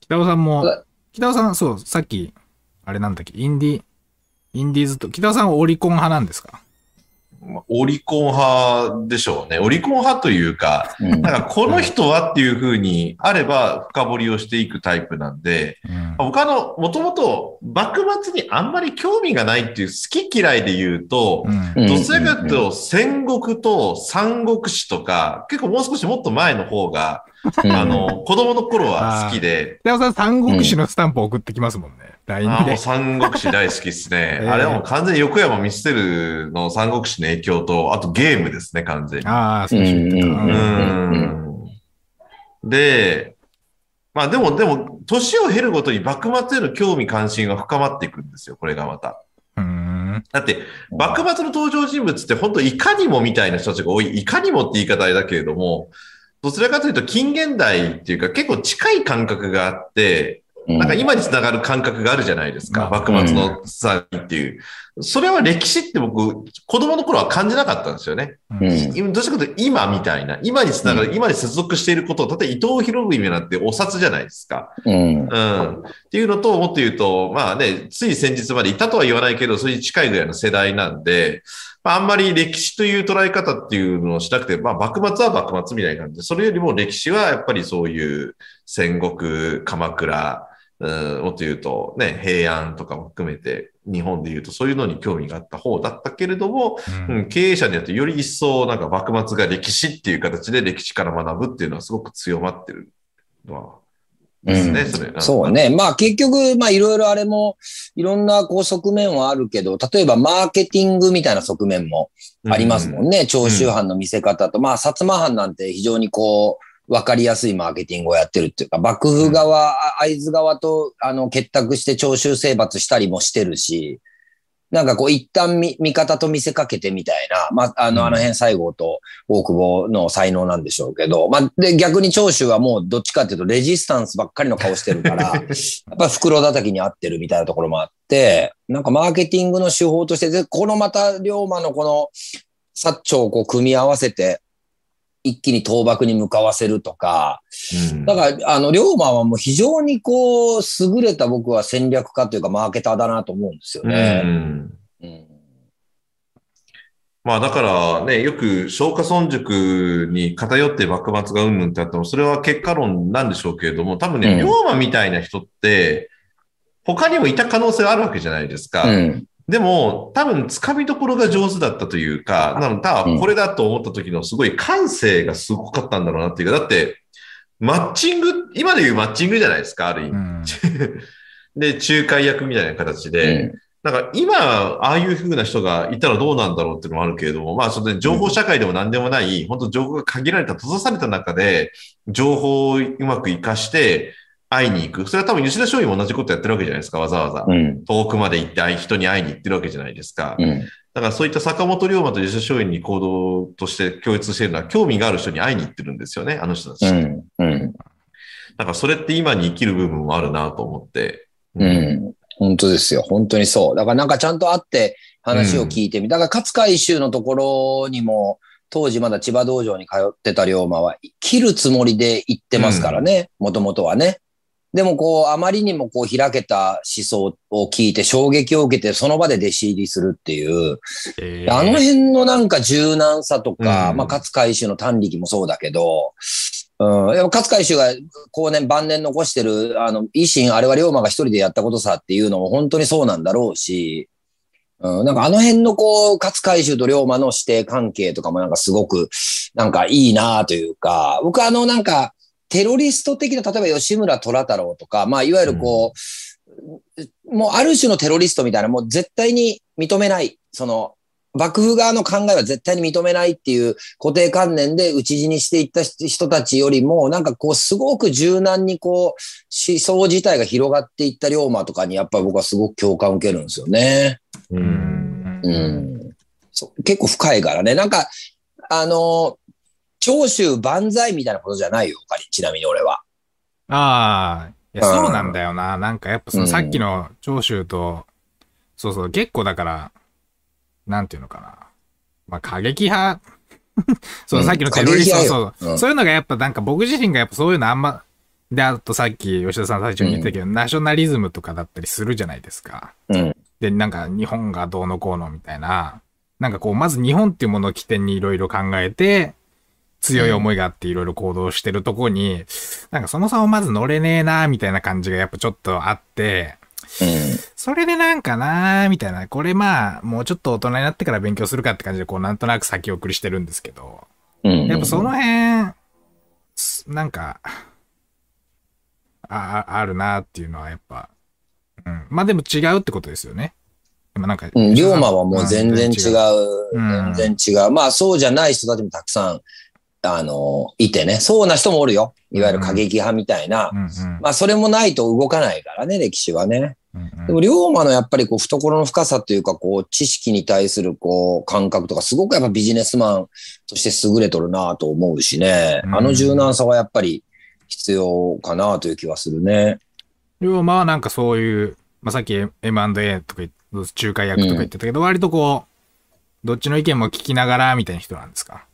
北尾さんも北尾さん、そう、さっき、あれなんだっけ、インディ、インディーズと、北尾さんはオリコン派なんですか？まあオリコン派でしょうね。オリコン派というか、うんなんかこの人はっていうふうにあれば深掘りをしていくタイプなんで、うん。他の、もともと幕末にあんまり興味がないっていう好き嫌いで言うと、うんうんどちらかというと戦国と三国志とか、結構もう少しもっと前の方が、うんあの、子供の頃は好きで、北尾さん、三国志のスタンプ送ってきますもんね。LINE であーもう。三国志大好きですね。ええあれはもう完全に横山ミステルの三国志の影響と、あとゲームですね、完全に。ああ、そうし言ってた。ううんん。で、まあでも、でも、年を経るごとに幕末への興味関心が深まっていくんですよ、これがまた。うん。だって、幕末の登場人物って本当いかにもみたいな人たちが多い、いかにもって言い方あれだけれども、どちらかというと近現代っていうか結構近い感覚があって、なんか今につながる感覚があるじゃないですか。まあ幕末のさっていう。それは歴史って僕、子供の頃は感じなかったんですよね。うん今どうしてかというと今みたいな、今につながる、う今に接続していることを、例えば伊藤博文なんてお札じゃないですか。うん。うん。っていうのと、もっと言うと、まあね、つい先日までいたとは言わないけど、それに近いぐらいの世代なんで、まああんまり歴史という捉え方っていうのをしなくて、まあ幕末は幕末みたいな感じで、それよりも歴史はやっぱりそういう戦国、鎌倉、うん、もっと言うとね、平安とかも含めて、日本で言うとそういうのに興味があった方だったけれども、うんうん、経営者によってより一層なんか幕末が歴史っていう形で歴史から学ぶっていうのはすごく強まってるのはですね、うんそれ。そう。ね。まあ結局、まあいろいろあれも、いろんなこう側面はあるけど、例えばマーケティングみたいな側面もありますもんね。長州藩の見せ方と、まあ薩摩藩なんて非常にこう、わかりやすいマーケティングをやってるっていうか、幕府側、あ会津側とあの結託して長州征伐したりもしてるし、なんかこう一旦見見方と見せかけてみたいな、まあ、あの、うん。あの辺西郷と大久保の才能なんでしょうけど、まあ、で、逆に長州はもうどっちかっていうと、レジスタンスばっかりの顔してるから、やっぱ袋叩きに合ってるみたいなところもあって、なんかマーケティングの手法として、で、このまた、龍馬のこの、薩長をこう組み合わせて、一気に倒幕に向かわせるとか、うんだから、あの、龍馬はもう非常にこう、優れた僕は戦略家というかマーケターだなと思うんですようね。んうんまあだからね、よく松下村塾に偏って幕末がうんぬんってあっても、それは結果論なんでしょうけれども、多分ね、うん龍馬みたいな人って、他にもいた可能性があるわけじゃないですか。うん。でも、多分、掴みどころが上手だったというか、なので、たうんこれだと思った時のすごい感性がすごかったんだろうなっていうか、だって、マッチング、今で言うマッチングじゃないですか、ある意味。うん。で、仲介役みたいな形うで、んなんか今、ああいう風な人がいたらどうなんだろうっていうのもあるけれども、まあ、それで情報社会でも何でもない、本当情報が限られた、閉ざされた中で、情報をうまく活かして会いに行く。それは多分吉田松陰も同じことやってるわけじゃないですか、わざわざ。うん。遠くまで行って人に会いに行ってるわけじゃないですか。うん。だからそういった坂本龍馬と吉田松陰に行動として共通しているのは、興味がある人に会いに行ってるんですよね、あの人たち。うん。うん。だからそれって今に生きる部分もあるなと思って。うん。本当ですよ。本当にそう。だからなんかちゃんと会って話を聞いてみ、だから勝海舟のところにも、当時まだ千葉道場に通ってた龍馬は、切るつもりで行ってますからね、もともとはね。でもこう、あまりにもこう開けた思想を聞いて衝撃を受けて、その場で弟子入りするっていう、えー。あの辺のなんか柔軟さとか、うん。まあ、勝海舟の短力もそうだけど、うん、やっぱ勝海舟が後年晩年残してる、あの、維新、あれは龍馬が一人でやったことさっていうのも本当にそうなんだろうし、うん、なんかあの辺のこう、勝海舟と龍馬の師弟関係とかもなんかすごく、なんかいいなというか、僕あのなんか、テロリスト的な、例えば吉村虎太郎とか、まあいわゆるこう、もうある種のテロリストみたいな、もう絶対に認めない、その、幕府側の考えは絶対に認めないっていう固定観念で討ち死にしていった人たちよりも、なんかこう、すごく柔軟にこう、思想自体が広がっていった龍馬とかに、やっぱり僕はすごく共感を受けるんですよね。う。うんん。うん。そう結構深いからね。なんか、あの、長州万歳みたいなことじゃないよ、ちなみに俺は。ああ、いや、うんそうなんだよな。なんかやっぱそのさっきの長州と、そうそう、結構だから、なんていうのかな。まあ、過激派。そう、うんさっきのテロリスト、過激そう、派ようんそういうのがやっぱなんか僕自身がやっぱそういうのあんま、で、あとさっき吉田さん最初に言ったけど、ナショナリズムとかだったりするじゃないですか。うん。で、なんか日本がどうのこうのみたいな、なんかこう、まず日本っていうものを起点にいろいろ考えて、強い思いがあっていろいろ行動してるとこに、なんかそもそもまず乗れねえなみたいな感じがやっぱちょっとあって、それでなんかなみたいな、これまあ、もうちょっと大人になってから勉強するかって感じで、こうなんとなく先送りしてるんですけど。やっぱその辺、すなんか、あ、ああるなっていうのはやっぱ、うん。まあでも違うってことですよね。なんか、うん、龍馬はもう全然違う。うん全然違う。まあそうじゃない人たちもたくさん、あの、いてね。そうな人もおるよ。いわゆる過激派みたいな。うんうんまあそれもないと動かないからね、歴史はね。うんうんでも龍馬のやっぱりこう懐の深さというか、こう知識に対するこう感覚とか、すごくやっぱビジネスマンとして優れとるなと思うしね。うんあの柔軟さはやっぱり必要かなという気はするね。龍馬はなんかそういう、まあ、さっき M&A とか仲介役とか言ってたけど、割とこう、どっちの意見も聞きながらみたいな人なんですか？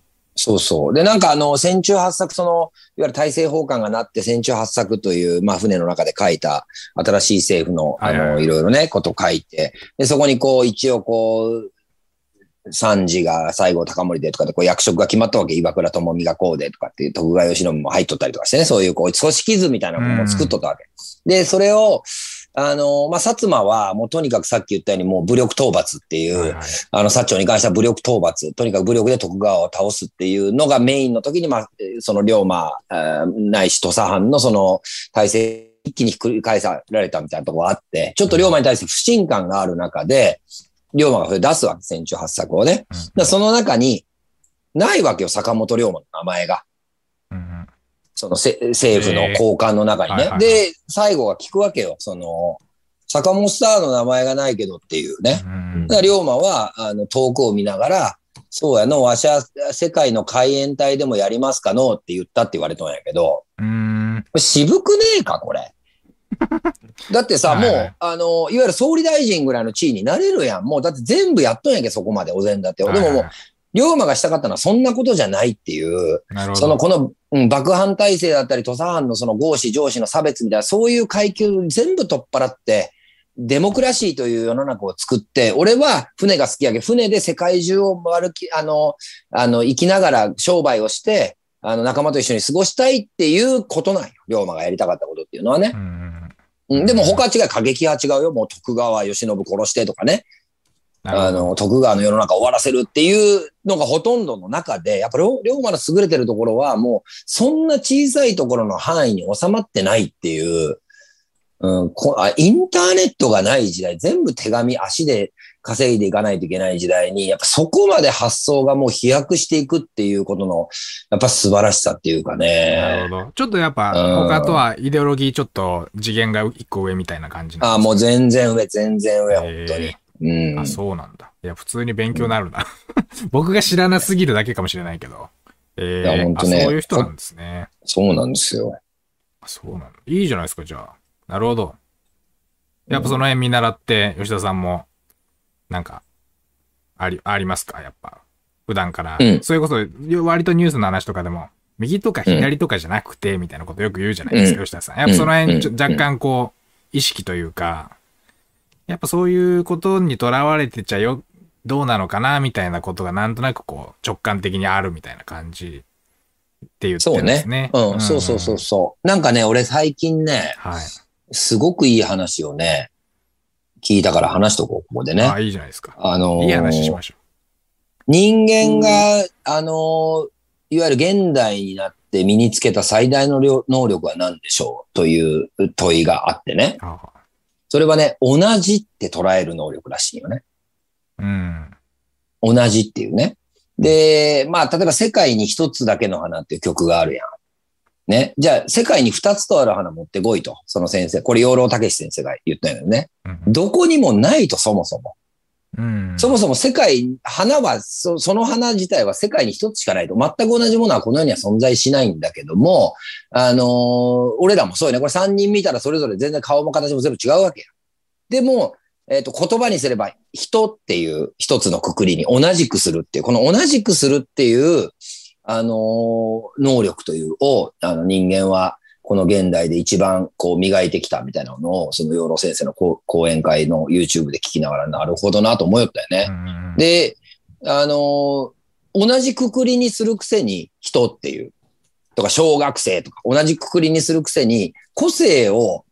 そうそう。で、なんかあの、戦中八作、その、いわゆる大政奉還がなって、戦中八作という、まあ、船の中で書いた、新しい政府の、あの、いろいろね、こと書いて、で、そこにこう、一応こう、三次が西郷隆盛でとかで、こう、役職が決まったわけ、岩倉智美がこうでとかっていう、徳川慶喜も入っとったりとかしてね、そういう、こう、組織図みたいなものを作っとったわけ。で、それを、あの、まあ、薩摩は、もうとにかくさっき言ったように、もう武力討伐っていう、はいはいあの、薩長に関しては武力討伐、とにかく武力で徳川を倒すっていうのがメインの時に、まあ、えーその龍馬、えーないし土佐藩のその体制、一気にひっくり返されたみたいなところがあって、ちょっと龍馬に対して不信感がある中で、龍馬がそれ出すわけ、戦中八作をね。その中に、ないわけよ、坂本龍馬の名前が。そのせ政府の高官の中にね。えーはいはいはいで、最後は聞くわけよ。その、坂本スターの名前がないけどっていうね。うんだから龍馬は、あの、遠くを見ながら、そうやの、わしは世界の海援隊でもやりますかのって言ったって言われたんやけど、うーん。渋くねえか、これ。だってさ、はいはいもう、あの、いわゆる総理大臣ぐらいの地位になれるやん。もう、だって全部やっとんやけ、そこまで、お膳立てを。でももうはい、龍馬がしたかったのはそんなことじゃないっていう、なるほど。その、この、うん、幕藩体制だったり、土佐藩のその合司上司の差別みたいな、そういう階級全部取っ払って、デモクラシーという世の中を作って、俺は船が好きやけど、船で世界中を歩き、あの、あの、生きながら商売をして、あの、仲間と一緒に過ごしたいっていうことなんよ。龍馬がやりたかったことっていうのはねう。ん。うん、でも他は違う、過激派は違うよ。もう徳川慶喜殺してとかね。あの、徳川の世の中を終わらせるっていうのがほとんどの中で、やっぱ龍龍馬の優れてるところはもう、そんな小さいところの範囲に収まってないっていう、うん、こあインターネットがない時代、全部手紙、足で稼いでいかないといけない時代に、やっぱそこまで発想がもう飛躍していくっていうことの、やっぱ素晴らしさっていうかなねる。ほど。ちょっとやっぱ、うん他とはイデオロギーちょっと次元が一個上みたいな感じなんああ、もう全然上、全然上、本当にえ。うん。あ、そうなんだ。いや、普通に勉強になるな。僕が知らなすぎるだけかもしれないけど。えいやー、あ、ほんとねそういう人なんですね。そうなんですよ。あそうなんだ。いいじゃないですか、じゃあ。なるほど。やっぱその辺見習って、吉田さんも、なんか、あり、ありますか？やっぱ。普段から。うんそれこそ、割とニュースの話とかでも、右とか左とかじゃなくて、みたいなことよく言うじゃないですか、うん吉田さん。やっぱその辺、ちょうん若干こう、意識というか、やっぱそういうことにとらわれてちゃよ、どうなのかな、みたいなことがなんとなくこう、直感的にあるみたいな感じって言ってそうねるん。うん、そうそうそうそう。なんかね、俺最近ね、はい。すごくいい話をね、聞いたから話しとこう、ここでね。あ、いいじゃないですか。あのーいい話しましょ人間が、あのーいわゆる現代になって身につけた最大の量能力は何でしょうという問いがあってね。う。あそれはね、同じって捉える能力らしいよね。うん。同じっていうね。で、まあ、例えば世界に一つだけの花っていう曲があるやん。ね。じゃあ、世界に二つとある花持ってこいと。その先生。これ、養老武先生が言ったよね。うんどこにもないと、そもそも。そもそも世界、花はそ、その花自体は世界に一つしかないと。全く同じものはこの世には存在しないんだけども、あのー俺らもそうよね。これ三人見たらそれぞれ全然顔も形も全部違うわけや。でも、えっ、と、言葉にすれば、人っていう一つのくくりに同じくするっていう、この同じくするっていう、あのー能力というを、あの人間は、この現代で一番こう磨いてきたみたいなのを、その養老先生の講講演会の YouTube で聞きながら、なるほどなと思いよったよね。うん、で、あのー同じくくりにするくせに人っていう、とか小学生とか同じくくりにするくせに個性を、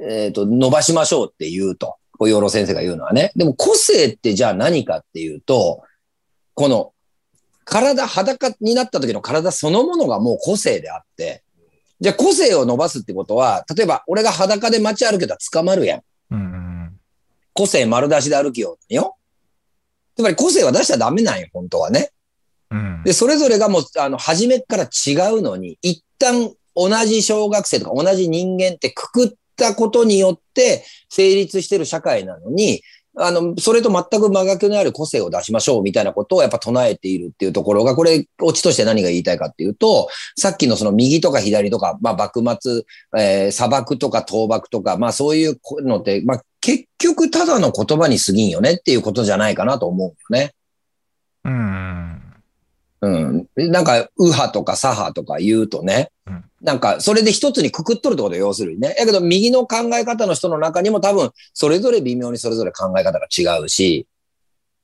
えっ、と、伸ばしましょうって言うと、養老先生が言うのはね。でも個性ってじゃあ何かっていうと、この体、裸になった時の体そのものがもう個性であって、じゃあ個性を伸ばすってことは、例えば俺が裸で街歩けたら捕まるやん。うんうん個性丸出しで歩きようよ。つまり個性は出しちゃダメなんよ、本当はね。うん。で、それぞれがもう、あの、初めから違うのに、一旦同じ小学生とか同じ人間ってくくったことによって成立してる社会なのに、あの、それと全く真逆のある個性を出しましょうみたいなことをやっぱ唱えているっていうところが、これ、オチとして何が言いたいかっていうと、さっきのその右とか左とか、まあ、幕末、えー砂漠とか倒幕とか、まあ、そういうのって、まあ、結局ただの言葉に過ぎんよねっていうことじゃないかなと思うよね。うん。うん。なんか、右派とか左派とか言うとね、うんなんか、それで一つにくくっとるってことよ要するにね。やけど、右の考え方の人の中にも多分、それぞれ微妙にそれぞれ考え方が違うし、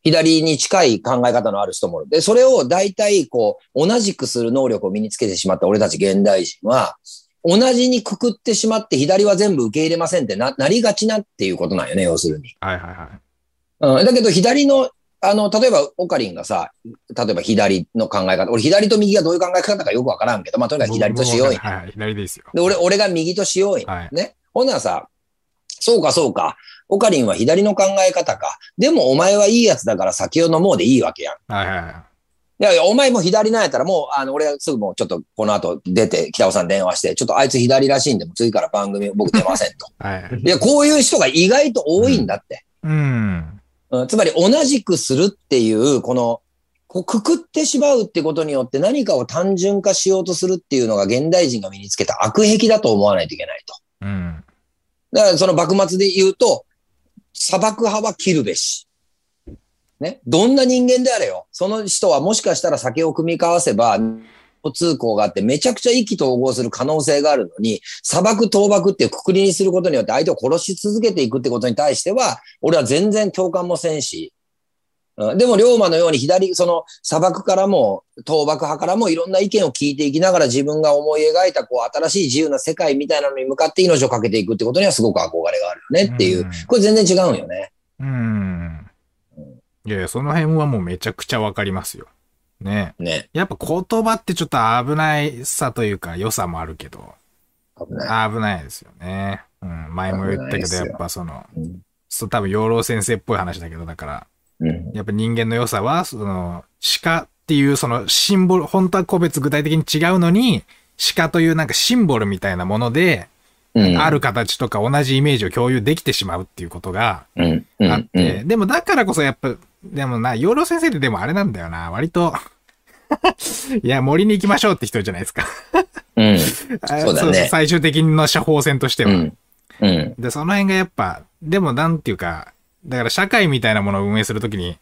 左に近い考え方のある人もいる。で、それを大体、こう、同じくする能力を身につけてしまった俺たち現代人は、同じにくくってしまって、左は全部受け入れませんってな、なりがちなっていうことなんよね、要するに。はいはいはい。うん、だけど左の、あの、例えば、オカリンがさ、例えば左の考え方、俺左と右がどういう考え方かよくわからんけど、まあ、とにかく左としようよ。はいはい、左ですよ。で、俺、俺が右としようよ。はい。ね。ほんならさ、そうかそうか。オカリンは左の考え方か。でもお前はいいやつだから酒を飲もうでいいわけやん。はいはいはい。いやいや、お前も左なんやったらもう、あの、俺がすぐもうちょっとこの後出て、北尾さん電話して、ちょっとあいつ左らしいんで、もう次から番組僕出ませんと。はい。いや、こういう人が意外と多いんだって。うん。うん、つまり同じくするっていう、このこうくくってしまうってことによって何かを単純化しようとするっていうのが現代人が身につけた悪癖だと思わないといけないと。うん。だからその幕末で言うと、砂漠派は切るべし。ね？どんな人間であれよ。その人はもしかしたら酒を組み交わせば、通行があってめちゃくちゃ意気投合する可能性があるのに、砂漠倒幕っていうくくりにすることによって相手を殺し続けていくってことに対しては、俺は全然共感もせんし、うんでも、龍馬のように左、その砂漠からも、倒幕派からもいろんな意見を聞いていきながら自分が思い描いた、こう、新しい自由な世界みたいなのに向かって命をかけていくってことにはすごく憧れがあるよねっていううん。これ全然違うんよね。うん。いやいや、その辺はもうめちゃくちゃわかりますよ。ね。ね。やっぱ言葉ってちょっと危ないさというか良さもあるけど、危ない。危ないですよね。うん。前も言ったけど、やっぱその、うんそう多分養老先生っぽい話だけど、だから、うん。やっぱ人間の良さは、その、鹿っていうそのシンボル、本当は個別具体的に違うのに、鹿というなんかシンボルみたいなもので、うん。ある形とか同じイメージを共有できてしまうっていうことが。あって、でもだからこそやっぱ、でもな、養老先生ってでもあれなんだよな、割と、いや、森に行きましょうって人じゃないですか。うん。あそうだね最終的の処方箋としては。うん。うん。で、その辺がやっぱ、でもなんていうか、だから社会みたいなものを運営するときに、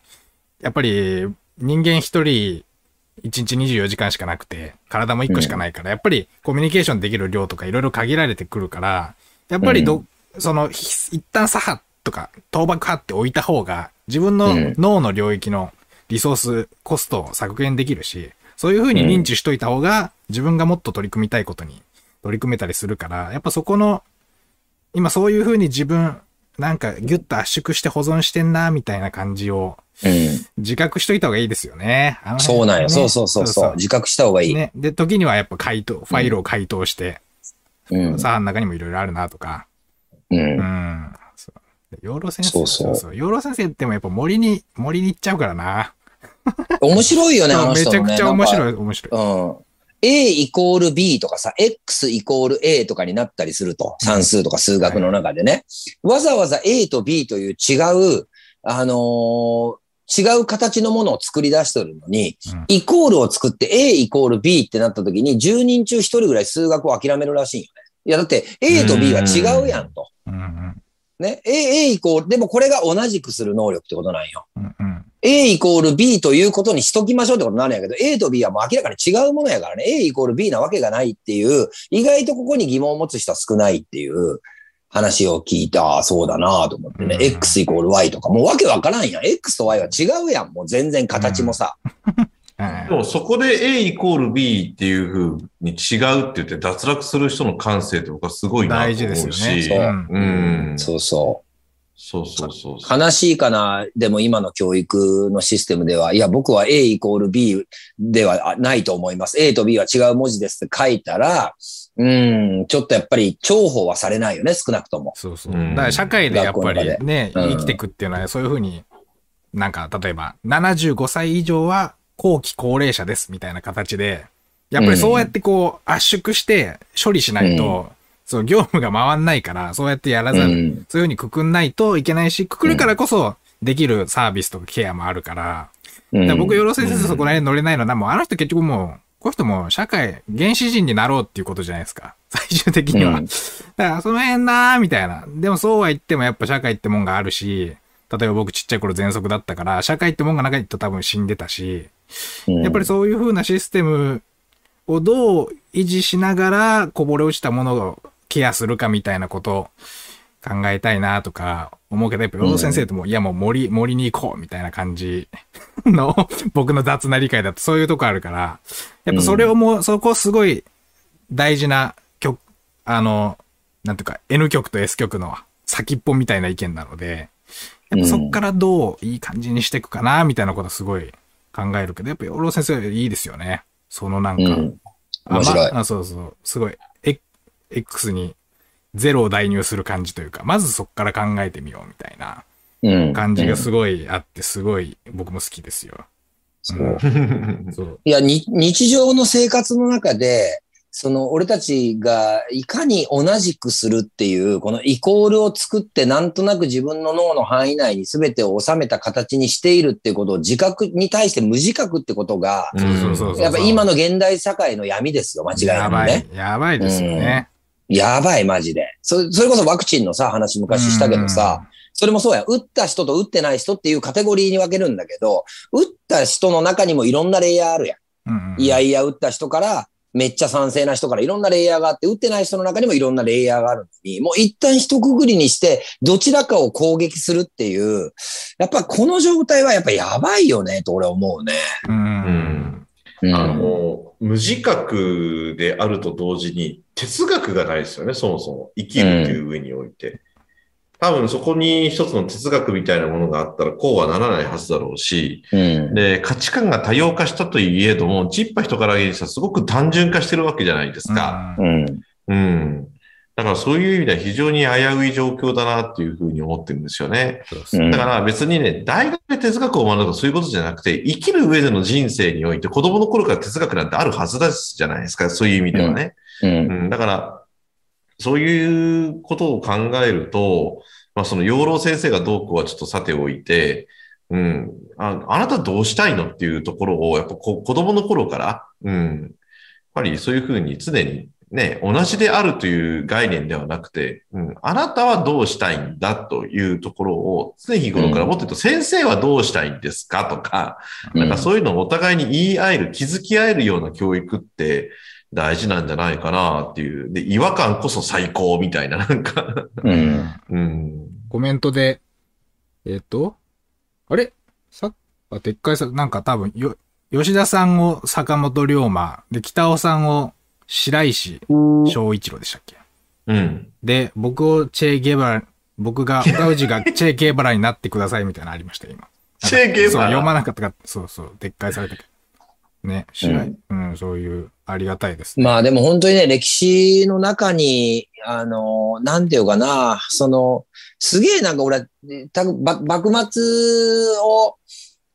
やっぱり人間一人1日24時間しかなくて、体も1個しかないから、やっぱりコミュニケーションできる量とかいろいろ限られてくるから、やっぱりど、その、ひ一旦左派とか倒幕派って置いた方が、自分のうん。脳の領域のリソース、コストを削減できるし、そういうふうに認知しといた方が、自分がもっと取り組みたいことに取り組めたりするから、やっぱそこの、今そういうふうに自分、なんかギュッと圧縮して保存してんな、みたいな感じをうん。自覚しといた方がいいですよね。あの辺そうなんよ。ねそうそうそうそう。自覚した方がいい。ね。で、時にはやっぱ回答、ファイルを回答して、うん。サーの中にもいろいろあるなとか。う。うんん。そうで養老先生。そうそう養老先生ってもやっぱ森に、森に行っちゃうからな。面白いよね、あのめ人のね。ちゃくちゃ面白い。い、面白い。うん。A イコール B とかさ、X イコール A とかになったりすると。算数とか数学の中でね。わざわざ A と B という違う、あのー違う形のものを作り出してるのに、うんイコールを作って A イコール B ってなった時に10人中1人ぐらい数学を諦めるらしいよね。いや、だって A と B は違うやんと。ね？A、A イコール、でもこれが同じくする能力ってことなんよ。うんうん。A イコール B ということにしときましょうってことになるんやけど、A と B はもう明らかに違うものやからね。A イコール B なわけがないっていう、意外とここに疑問を持つ人は少ないっていう話を聞いて、ああ、そうだなと思ってね。うん X イコール Y とか、もうわけわからんやん。X と Y は違うやん。もう全然形もさ。はい でもそこで A イコール B っていう風に違うって言って脱落する人の感性って僕はすごいなと大事ですよ思うし。ね。そううんうん。そうそう。そうそうそうそう。悲しいかな、でも今の教育のシステムでは、いや、僕は A イコール B ではないと思います。A と B は違う文字ですって書いたら、うん、ちょっとやっぱり重宝はされないよね、少なくとも。そうそう。うん。だから社会でやっぱりね、うん。生きていくっていうのはそういうふうに、なんか例えば75歳以上は後期高齢者ですみたいな形で、やっぱりそうやってこう圧縮して処理しないと、その業務が回んないから、そうやってやらざる、うん。そういうふうにくくんないといけないし、くくるからこそできるサービスとかケアもあるから、うん。だから僕、養老先生とそこら辺乗れないのは、もうあの人結局もう、この人も社会、原始人になろうっていうことじゃないですか。最終的には。うんだからその辺なーみたいな。でもそうは言ってもやっぱ社会ってもんがあるし、例えば僕ちっちゃい頃喘息だったから、社会ってもんがなかったら多分死んでたし、うんやっぱりそういう風なシステムをどう維持しながらこぼれ落ちたものをケアするかみたいなことを考えたいなとか思うけど、やっぱ養老先生ってもう、いやもう森、森に行こうみたいな感じ の僕の雑な理解だとそういうとこあるから、やっぱそれをもう、そこすごい大事な曲、あの、なんていうか N 曲と S 曲の先っぽみたいな意見なので、やっぱそっからどういい感じにしていくかなみたいなことすごい考えるけど、やっぱ養老先生いいですよね。そのなんか、うん。あ面白い。まあ、そうそう。すごい、え X にゼロを代入する感じというか、まずそっから考えてみようみたいなうん感じがうんすごいあって、すごい僕も好きですよ。そう そう。いや、に日常の生活の中で、その、俺たちがいかに同じくするっていう、このイコールを作って、なんとなく自分の脳の範囲内に全てを収めた形にしているっていうことを自覚に対して無自覚ってことが、そうそうそうそう。やっぱ今の現代社会の闇ですよ、間違いなくねやばい。。やばいですよね。やばい、マジで。そそれこそワクチンのさ、話昔したけどさ、それもそうや。打った人と打ってない人っていうカテゴリーに分けるんだけど、打った人の中にもいろんなレイヤーあるやん。いやいや打った人から、めっちゃ賛成な人からいろんなレイヤーがあって、打ってない人の中にもいろんなレイヤーがあるのに、もう一旦一括りにして、どちらかを攻撃するっていう、やっぱこの状態はやっぱやばいよね、と俺は思うね。うんあの、無自覚であると同時に、哲学がないですよね、そもそも。生きるという上において。多分そこに一つの哲学みたいなものがあったら、こうはならないはずだろうし、うん。で、価値観が多様化したといえども、チッパ人から言うとすごく単純化してるわけじゃないですか。うん。うん。だからそういう意味では非常に危うい状況だなっていうふうに思ってるんですよね。だから別にね、大学で哲学を学ぶとかそういうことじゃなくて、生きる上での人生において子供の頃から哲学なんてあるはずですじゃないですか。そういう意味ではね。うん。うん、だから、そういうことを考えると、まあその養老先生がどうこうはちょっとさておいて、うん、ああなたどうしたいのっていうところを、やっぱこ子供の頃から、うん、やっぱりそういうふうに常にね、同じであるという概念ではなくて、うん、あなたはどうしたいんだというところを常日頃からもっと言うと、先生はどうしたいんですかとか、なんかそういうのをお互いに言い合える、気づき合えるような教育って大事なんじゃないかなっていう。で、違和感こそ最高みたいな、なんか、うん。うん。コメントで、えっ、と、あれ？さ、あ、でっかいさ、なんか多分、よ、吉田さんを坂本龍馬、で、北尾さんを白石正一郎でしたっけ？うん。で、僕をチェ・ゲバラ、僕が、岡氏が チェ・ゲバラになってくださいみたいなのありました、今。チェゲそう、バ読まラ。なかったか、そうそう、でっかいされたけど。ね、白い、うん、そういう、ありがたいです。まあでも本当にね、歴史の中に、あの、なんていうかな、その、すげえなんか俺、たば幕末を、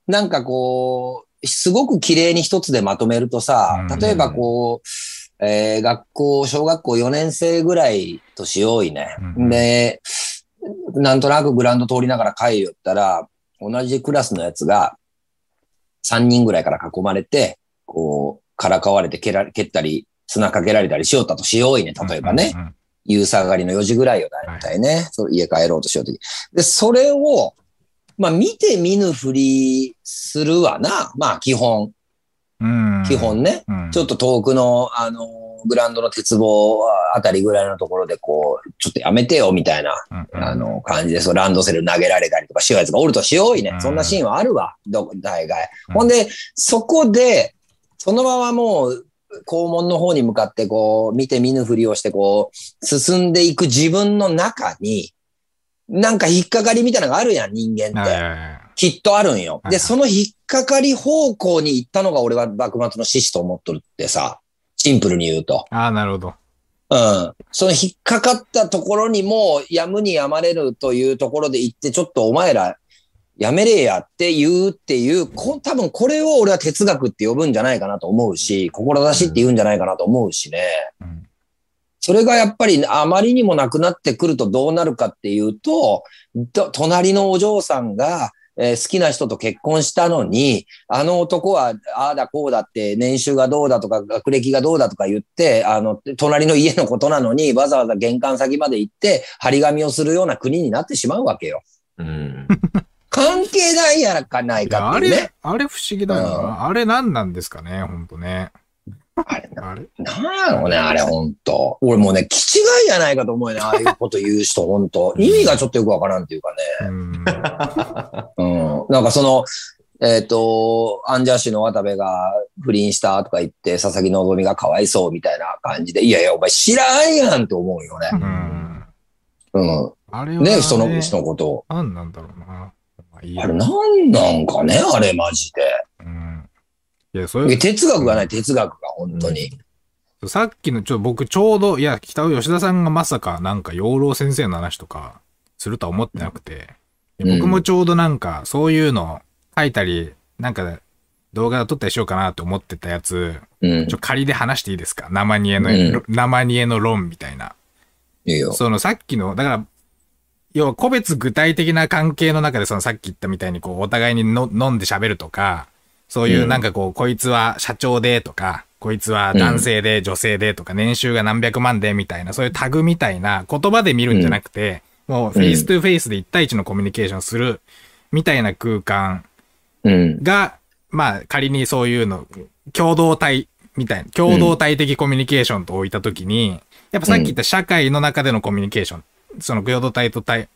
なんかこう、すごく綺麗に一つでまとめるとさうん、例えばこう、えー学校、小学校4年生ぐらいとしよういね。うんで、なんとなくグラウンド通りながら帰りよったら、同じクラスのやつが、3人ぐらいから囲まれて、こう、からかわれて蹴ら蹴ったり、砂かけられたりしよったとしよういね、例えばね。うんうんうん夕下がりの4時ぐらいよ、だいたいね。そう家帰ろうとしようとき。で、それを、まあ、見て見ぬふりするわな。まあ、基本、うん。基本ね。うん、ちょっと遠くの、あの、グラウンドの鉄棒あたりぐらいのところで、こう、ちょっとやめてよ、みたいな、あの、感じで、そう、ランドセル投げられたりとかしようやつがおるとしよういねう。んそんなシーンはあるわ、ど、大概。うんほんで、そこで、そのままもう、校門の方に向かって、こう、見て見ぬふりをして、こう、進んでいく自分の中に、なんか引っかかりみたいなのがあるやん、人間って。きっとあるんよ。で、その引っかかり方向に行ったのが俺は幕末の志士と思っとるってさ、シンプルに言うと。ああ、なるほど。うん。その引っかかったところにも、やむにやまれるというところで行って、ちょっとお前ら、やめれやって言うっていう、こ多分これを俺は哲学って呼ぶんじゃないかなと思うし、志って言うんじゃないかなと思うしね。うんそれがやっぱりあまりにもなくなってくるとどうなるかっていうと、と隣のお嬢さんが、えー好きな人と結婚したのに、あの男はああだこうだって年収がどうだとか学歴がどうだとか言って、あの、隣の家のことなのにわざわざ玄関先まで行って張り紙をするような国になってしまうわけよ。うん。関係ないやらかないかっていうねれ。、あれ不思議だよな。あれ何なんですかね、ほんとね。あれ？な、あれ？なんやろね、あれほんと。俺もうね、気違いやないかと思うよね、ああいうこと言う人ほんと。意味がちょっとよくわからんっていうかね。うん。うん。なんかその、えっ、と、アンジャッシュの渡部が不倫したとか言って、佐々木希がかわいそうみたいな感じで、いやいや、お前知らんやんと思うよね。うん。うん。あれは、ね、その人のことを。何なんだろうな。まあれなんなんかね、あれマジうん。いや、そで。れ、哲学がない、哲学が、本当に。さっきの、ちょ、僕ちょうど、いや、北尾吉田さんがまさか、なんか、養老先生の話とか、するとは思ってなくて、うん僕もちょうどなんか、そういうの書いたり、なんか、動画を撮ったりしようかなと思ってたやつ、うんちょ、。仮で話していいですか？生煮えの、うん生煮えの論みたいな。いいよ。そのさっきの、だから、要は個別具体的な関係の中でそのさっき言ったみたいにこうお互いにの飲んで喋るとか、そういうなんかこう、こいつは社長でとか、こいつは男性で女性でとか、年収が何百万でみたいな、そういうタグみたいな言葉で見るんじゃなくて、もう face to face で一対一のコミュニケーションするみたいな空間うん。が、まあ仮にそういうの、共同体みたいな、共同体的コミュニケーションと置いたときに、やっぱさっき言った社会の中でのコミュニケーション、その共同体と対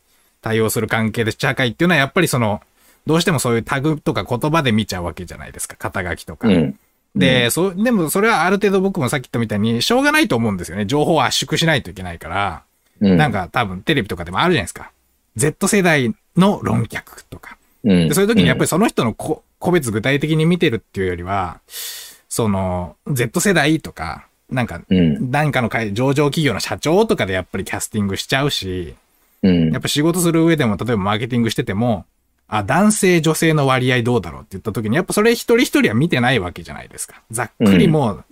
対応する関係で社会っていうのはやっぱりその、どうしてもそういうタグとか言葉で見ちゃうわけじゃないですか、肩書きとか。うん。で、そう、でもそれはある程度僕もさっき言ったみたいに、しょうがないと思うんですよね。情報を圧縮しないといけないから。うん。なんか多分テレビとかでもあるじゃないですか。Z 世代の論客とか。うん、でそういう時にやっぱりその人のこ個別具体的に見てるっていうよりは、その、Z 世代とか、なんか、り、うん。なんかの会上場企業の社長とかでやっぱりキャスティングしちゃうし、うんやっ。ぱ仕事する上でも、例えばマーケティングしてても、あ、男性、女性の割合どうだろうって言った時に、やっぱそれ一人一人は見てないわけじゃないですか。ざっくりもう、うん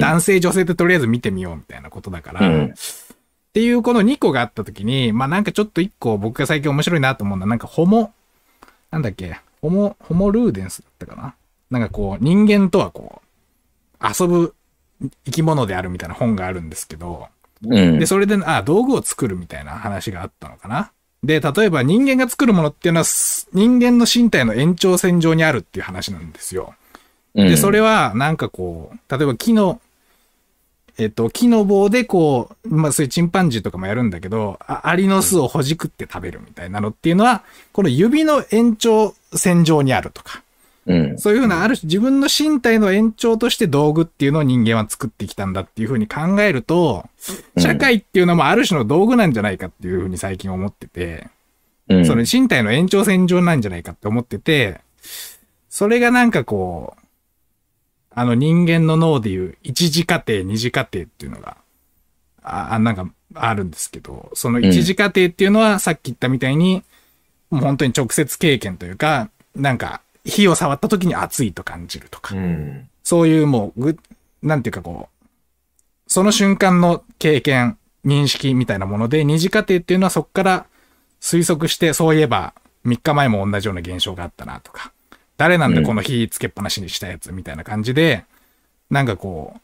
男性、女性ってとりあえず見てみようみたいなことだから、うんっていうこの2個があった時に、まあなんかちょっと1個僕が最近面白いなと思うのは、なんかホモ、なんだっけ、ホモ、ホモルーデンスだったかななんかこう、人間とはこう、遊ぶ生き物であるみたいな本があるんですけど、うん。で、それで、あ、道具を作るみたいな話があったのかな。で、例えば人間が作るものっていうのは、す人間の身体の延長線上にあるっていう話なんですよ。うんで、それは、なんかこう、例えば木の、えっと、木の棒でこう、まあそういうチンパンジーとかもやるんだけど、あアリの巣をほじくって食べるみたいなのっていうのは、この指の延長線上にあるとか、うん。そういうふうな、ある種自分の身体の延長として道具っていうのを人間は作ってきたんだっていうふうに考えると、社会っていうのもある種の道具なんじゃないかっていうふうに最近思ってて、うん。その身体の延長線上なんじゃないかって思ってて、それがなんかこう、あの人間の脳でいう一次過程、二次過程っていうのが、あ、あなんかあるんですけど、その一次過程っていうのはさっき言ったみたいに、もう本当に直接経験というか、なんか火を触った時に熱いと感じるとか、うん。そういうもうぐ、なんていうかこう、その瞬間の経験、認識みたいなもので、二次過程っていうのはそこから推測して、そういえば3日前も同じような現象があったなとか、誰なんだこの火つけっぱなしにしたやつみたいな感じで、なんかこ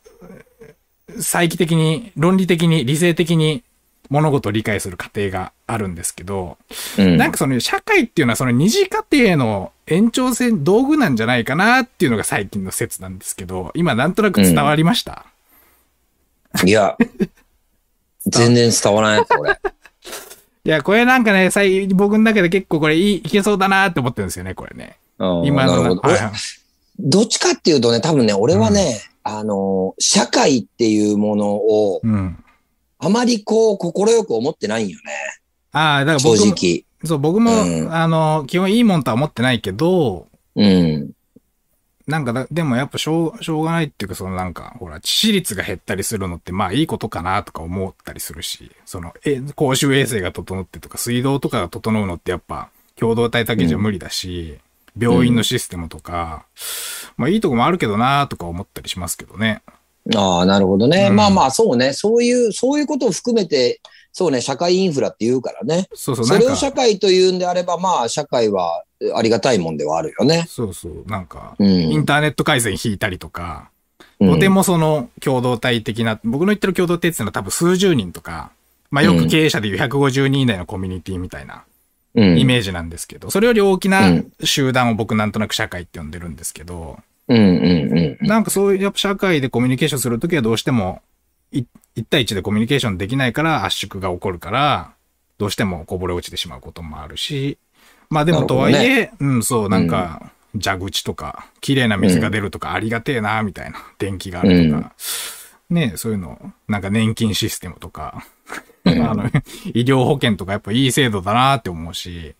う、再帰的に、論理的に、理性的に物事を理解する過程があるんですけど、うん、なんかその社会っていうのはその二次過程の延長線道具なんじゃないかなっていうのが最近の説なんですけど、今なんとなく伝わりました、いや、全然伝わらない、これ。いや、これなんかね、最僕の中で結構これいいいけそうだなって思ってるんですよね、これね。うん今のど。はいはいどっちかっていうとね、多分ね、俺はね、あの、社会っていうものを、うん。あまりこう、心く思ってないんよね。ああ、だから正僕も、直。そう、僕も、うんあの、基本いいもんとは思ってないけど、うん。なんかだ、でもやっぱしょう、しょうがないっていうか、そのなんか、ほら、致死率が減ったりするのって、まあいいことかなとか思ったりするし、その、え、公衆衛生が整ってとか、水道とかが整うのってやっぱ、共同体だけじゃ無理だし、病院のシステムとか、まあいいとこもあるけどなとか思ったりしますけどね。ああ、なるほどね。うんまあまあ、そうね。そういう、そういうことを含めて、そうね、社会インフラって言うからね。そうそう、それを、社会というんであれば、まあ、社会はありがたいもんではあるよね。そうそう、なんか、うん。インターネット回線引いたりとか、うんとてもその共同体的な、僕の言ってる共同体っていうのは多分数十人とか、まあよく経営者でいう150人以内のコミュニティみたいなうんイメージなんですけど、それより大きうなん集団を僕なんとなく社会って呼んでるんですけど、うんうんうん。なんかそういうやっぱ社会でコミュニケーションするときはどうしてもい一対一でコミュニケーションできないから圧縮が起こるから、どうしてもこぼれ落ちてしまうこともあるし、まあでもとはいえ、うん、そう、なんか、蛇口とか、綺麗な水が出るとか、ありがてえな、みたいな、電気があるとか、ねそういうの、なんか年金システムとか、あの、医療保険とかやっぱいい制度だなって思うし、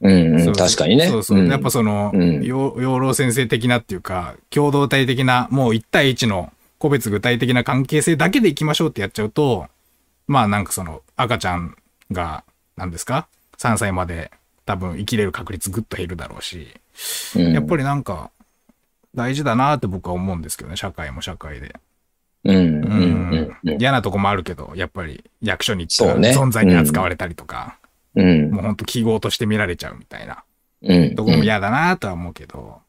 うんうん、確かにね。そうそう。んやっぱその、うん養養老先生的なっていうか、共同体的な、もう一対一の個別具体的な関係性だけでいきましょうってやっちゃうと、まあなんかその赤ちゃんが、何ですか ?3 歳まで多分生きれる確率ぐっと減るだろうし、うんやっぱりなんか、大事だなって僕は思うんですけどね、社会も社会で。うん。嫌なとこもあるけど、やっぱり役所に行ったら存在に扱われたりとか、うん、もうほんと記号として見られちゃうみたいなうん。とこも嫌だなとは思うけど、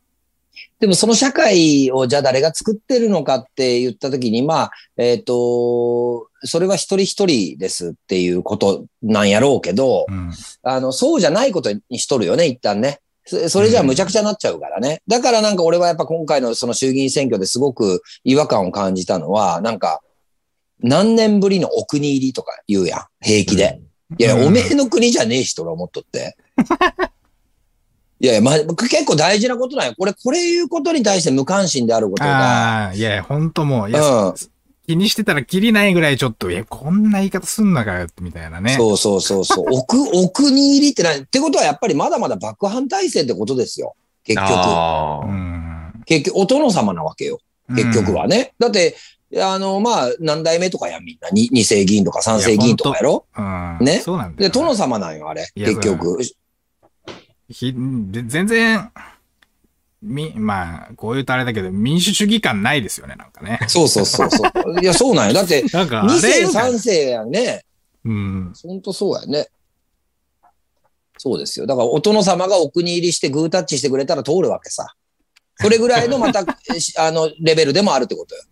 でもその社会をじゃあ誰が作ってるのかって言ったときに、まあ、えっ、と、それは一人一人ですっていうことなんやろうけど、うん。あの、そうじゃないことにしとるよね、一旦ね。そそれじゃあ無茶苦茶になっちゃうからね。だからなんか俺はやっぱ今回のその衆議院選挙ですごく違和感を感じたのは、なんか、何年ぶりのお国入りとか言うやん、平気で。いや、うんおめえの国じゃねえしと思っとって。いやいや、まあ、結構大事なことなんよ。これ、これいうことに対して無関心であることが、ああ、いやほんともう、いや、うん気にしてたらきりないぐらいちょっと、いや、こんな言い方すんのかよ、みたいなね。そうそうそうそう。おく、お国入りって何ってことはやっぱりまだまだ幕藩体制ってことですよ。結局。結局、お殿様なわけよ。結局はね。だって、あの、まあ、何代目とかやん、みんな。に二世議員とか三世議員とかやろ？うん。ね？そうなんだで、よ。殿様なんよ、あれ。いや結局。ひで全然、み、まあ、こう言うとあれだけど、民主主義感ないですよね、なんかね。そうそうそうそう。いや、そうなんよ。だって、なんか、あ二世れ三世やんね。うん。ほんとそうやね。そうですよ。だから、お殿様がお国入りしてグータッチしてくれたら通るわけさ。それぐらいのまた、あの、レベルでもあるってことよ。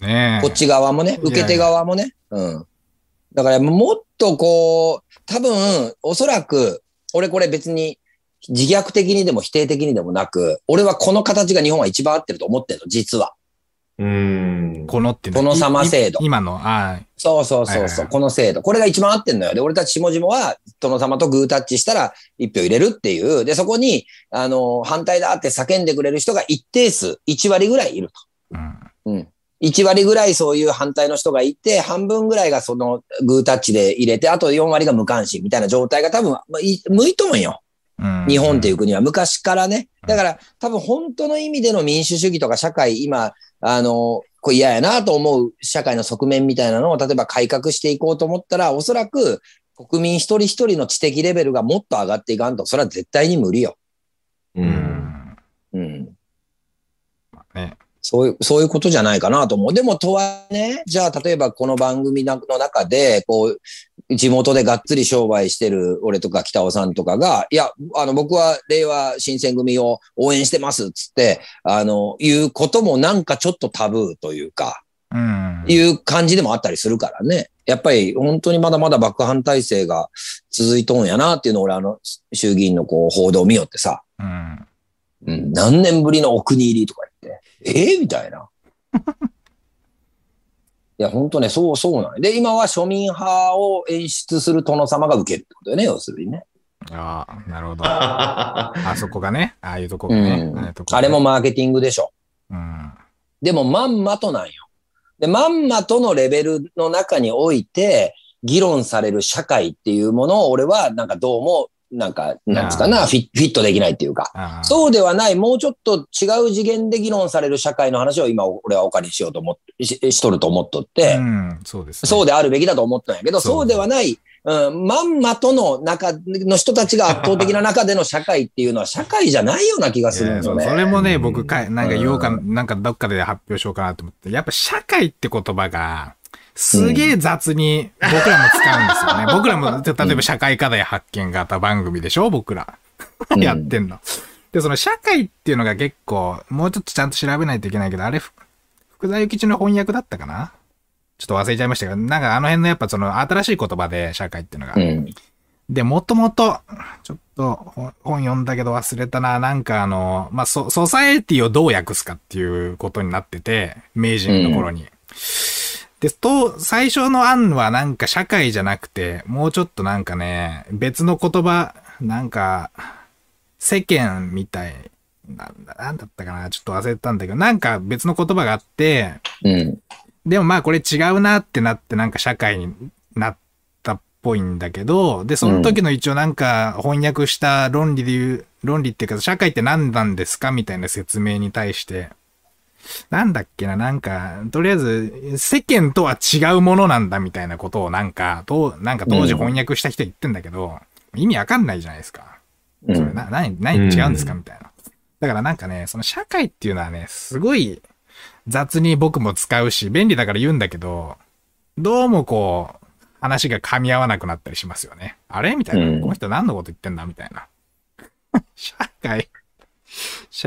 ねえ。こっち側もね、受け手側もね。うん。だからもっとこう、多分、おそらく、俺これ別に自虐的にでも否定的にでもなく、俺はこの形が日本は一番合ってると思ってるの、実は。うーん。このっていうの殿様制度いい今の、あそうそうそうそう、はいはいはいこの制度。これが一番合ってんのよ。で、俺たち下々は、殿様とグータッチしたら一票入れるっていう。で、そこに、あの、反対だって叫んでくれる人が一定数、1割ぐらいいると。あ、うん。うん。1割ぐらいそういう反対の人がいて、半分ぐらいがそのグータッチで入れて、あと4割が無関心みたいな状態が多分、まあ、い向いとんよ。うん日本っていう国は昔からね。だから多分本当の意味での民主主義とか社会、今、あの、これ嫌やなと思う社会の側面みたいなのを例えば改革していこうと思ったら、おそらく国民一人一人の知的レベルがもっと上がっていかんと、それは絶対に無理よ。う。うんん。うん。ね。そういう、そういうことじゃないかなと思う。でも、とはね、じゃあ、例えばこの番組の中で、こう、地元でがっつり商売してる俺とか北尾さんとかが、いや、あの、僕は令和新選組を応援してます、つって、あの、いうこともなんかちょっとタブーというか、うん。いう感じでもあったりするからね。やっぱり本当にまだまだ幕藩体制が続いとんやなっていうのを俺あの衆議院のこう報道を見よってさ、うん。うん、何年ぶりのお国入りとかええみたいな。いや、本当ね、そうそうなんで、今は庶民派を演出する殿様が受けるってことよね、要するにね。ああ、なるほど。あそこがね、ああいうとこがね。うんああれも、マーケティングでしょ。うん。でも、まんまとなんよ。で、まんまとのレベルの中において、議論される社会っていうものを、俺は、なんかどうも、なんか、なんですかな、フィフィットできないっていうか。そうではない、もうちょっと違う次元で議論される社会の話を今、俺はお借りしようと思って、ししとると思っとって、うん、そうですね。そうであるべきだと思ったんやけど、そうではない、うん、まんまとの中の人たちが圧倒的な中での社会っていうのは社会じゃないような気がするんですよね。うそれもね、僕か、なんか言おうか、うんなんかどっかで発表しようかなと思って、やっぱ社会って言葉が、すげえ雑に僕らも使うんですよね。僕らも、例えば社会課題発見型番組でしょ？僕ら。うんやってんの。で、その社会っていうのが結構、もうちょっとちゃんと調べないといけないけど、あれ、ふ福沢諭吉の翻訳だったかな？ちょっと忘れちゃいましたけど、なんかあの辺のやっぱその新しい言葉で社会っていうのが。うん。で、もともと、ちょっと本本読んだけど忘れたな。なんかあの、まあ、ソ、ソサエティをどう訳すかっていうことになってて、明治の頃に。で、と、最初の案はなんか社会じゃなくて、もうちょっとなんかね、別の言葉、なんか、世間みたい、なんだ、なんだったかな。ちょっと忘れたんだけど、なんか別の言葉があって、うん。でもまあこれ違うなってなってなんか社会になったっぽいんだけど、で、その時の一応なんか翻訳した論理で言う、論理っていうか社会って何なんですかみたいな説明に対して、なんだっけな、なんか、とりあえず、世間とは違うものなんだみたいなことをなんか、となんか当時翻訳した人言ってんだけど、意味わかんないじゃないですか。うんそれな、何、何違うんですかみたいな。だからなんかね、その社会っていうのはね、すごい雑に僕も使うし、便利だから言うんだけど、どうもこう、話が噛み合わなくなったりしますよね。あれ？みたいな。うんこの人何のこと言ってんだ？みたいな。社会。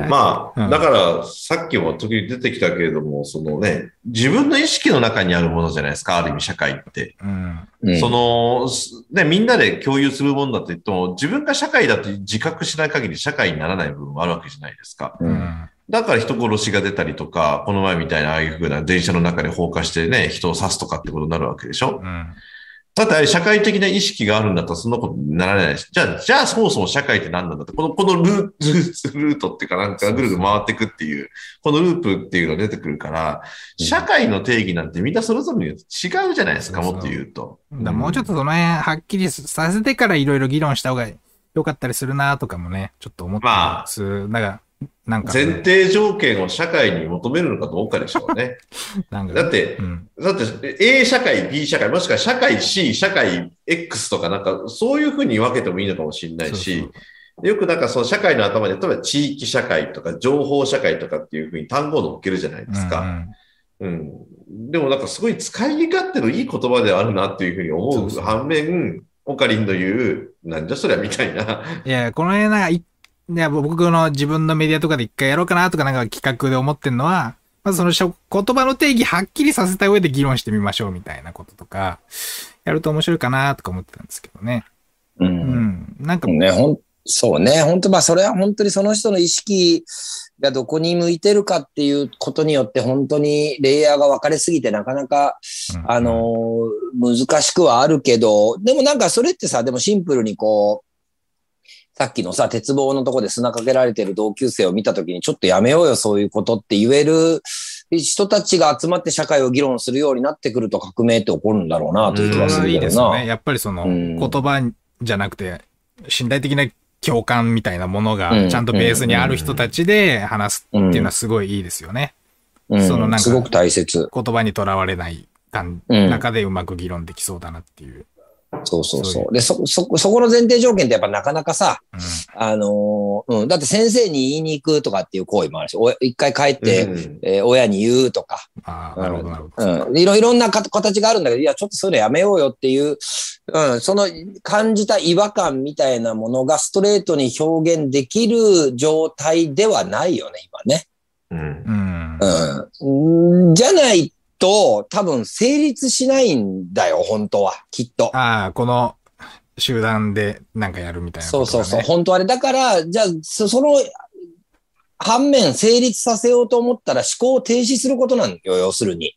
まあ、うんだから、さっきも時々出てきたけれども、そのね、自分の意識の中にあるものじゃないですか、ある意味社会って。うん。うんその、すね、みんなで共有するものだと言っても、自分が社会だと自覚しない限り社会にならない部分もあるわけじゃないですか。ううんん。だから人殺しが出たりとか、この前みたいなああいう風な電車の中で放火してね、人を刺すとかってことになるわけでしょうん。だってあれ社会的な意識があるんだったらそんなことにならないし、じゃあ、じゃあそもそも社会って何なんだって、この、このルールールートっていうかなんかぐるぐる回っていくっていう、このループっていうのが出てくるから、うん。社会の定義なんてみんなそれぞれに違うじゃないですか、もっと言うと。だもうちょっとその辺はっきりさせてからいろいろ議論した方が良かったりするなとかもね、ちょっと思ってまあます。だから、なんか、前提条件を社会に求めるのかどうかでしょうね。なんか、だってう、ん。だって A 社会、B 社会、もしくは社会 C、社会 X とかなんかそういうふうに分けてもいいのかもしれないし、そうよくなんかその社会の頭で、例えば地域社会とか情報社会とかっていうふうに単語を乗っけるじゃないですか。うんうんうん。でもなんかすごい使い勝手のいい言葉ではあるなっていうふうに思そうそうう反面、オカリンの言う、なんじゃそりゃみたいな。いや、この辺なんかい、いや、僕の自分のメディアとかで一回やろうかなとかなんか企画で思ってんのは、まずそのしょ言葉の定義はっきりさせた上で議論してみましょうみたいなこととか、やると面白いかなとか思ってたんですけどね。う。うんん。なんか、ね、ほん、そうね。本当まあ、それは本当にその人の意識がどこに向いてるかっていうことによって、本当にレイヤーが分かれすぎて、なかなか、うんあのー難しくはあるけど、でもなんかそれってさ、でもシンプルにこう、さっきのさ、鉄棒のとこで砂かけられてる同級生を見たときに、ちょっとやめようよ、そういうことって言える人たちが集まって社会を議論するようになってくると革命って起こるんだろうな、という気がすそれはいい。ですよね。やっぱりその、うん言葉じゃなくて、身体的な共感みたいなものうんが、ちゃんとベースにある人たちで話すっていうのはすごいいいですよね。うんそのなんかすごく大切。言葉にとらわれない中でうまく議論できそうだなっていう。そうそうそう。で、そ、そ、そこの前提条件ってやっぱなかなかさ、うん。あのーうん、だって先生に言いに行くとかっていう行為もあるし、お一回帰って、うん。えー親に言うとか、ああ、なるほど、なるほど。うん、いろいろんなか形があるんだけど、いや、ちょっとそういうのやめようよっていう、うん、その感じた違和感みたいなものがストレートに表現できる状態ではないよね、今ね。うん。うん。うん、じゃないと、多分成立しないんだよ、本当は、きっと。ああ、この集団でなんかやるみたいなね。そうそうそう。本当あれ。だから、じゃあ、そその、反面成立させようと思ったら思考を停止することなんよ、要するに。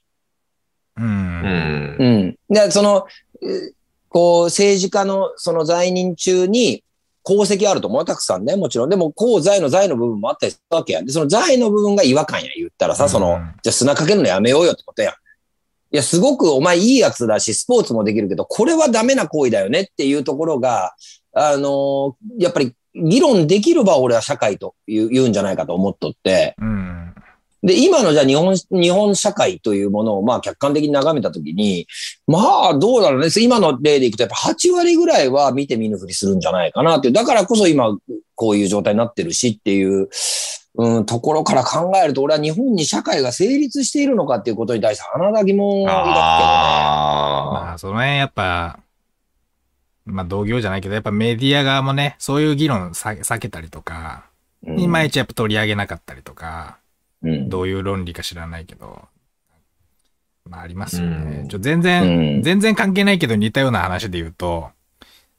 う。うんん。うん。で、その、えーこう、政治家のその在任中に功績あると思うよたくさんね、もちろん。でも、功罪の罪の部分もあったりするわけやん。で、その罪の部分が違和感や、言ったらさ、その、うんじゃあ砂かけるのやめようよってことやん。いや、すごくお前いいやつだし、スポーツもできるけど、これはダメな行為だよねっていうところが、あのーやっぱり議論できる場を俺は社会と言うんじゃないかと思っとって、うん。で、今のじゃあ日本、日本社会というものをまあ客観的に眺めたときに、まあどうだろうね。今の例でいくとやっぱ8割ぐらいは見て見ぬふりするんじゃないかなっていう。だからこそ今こういう状態になってるしっていう、うん、ところから考えると俺は日本に社会が成立しているのかっていうことに対して鼻だ疑問を抱くけどね。あまあ、その辺やっぱ、まあ同業じゃないけど、やっぱメディア側もね、そういう議論さ避けたりとか、うんいまいちやっぱ取り上げなかったりとか、うん。どういう論理か知らないけど、まあありますよね。うん。ちょ全然、うん。全然関係ないけど似たような話で言うと、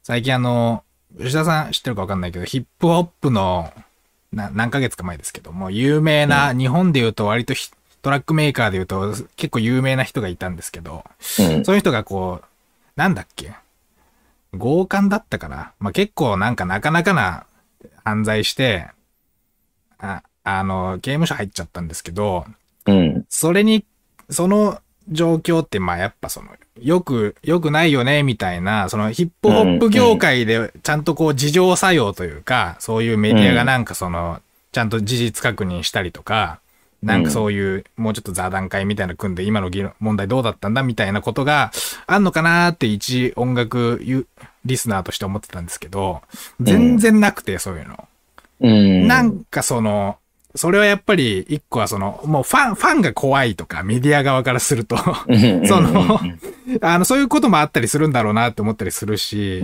最近あの、吉田さん知ってるかわかんないけど、ヒップホップの、な何ヶ月か前ですけども、有名な、日本で言うと割とヒトラックメーカーで言うと結構有名な人がいたんですけど、うん。そういう人がこう、なんだっけ？強姦だったかな？まあ、結構なんかなかなかな犯罪して、あ、あの、刑務所入っちゃったんですけど、うん。それに、その状況って、まあやっぱその、よく、よくないよね、みたいな、そのヒップホップ業界でちゃんとこう自浄作用というか、そういうメディアがなんかその、ちゃんと事実確認したりとか、なんかそういう、もうちょっと座談会みたいなの組んで、今の議論問題どうだったんだみたいなことがあんのかなーって一音楽ユリスナーとして思ってたんですけど、全然なくて、そういうの。うん。なんかその、それはやっぱり一個はその、もうファン、ファンが怖いとかメディア側からすると、うん、その、あの、そういうこともあったりするんだろうなって思ったりするし。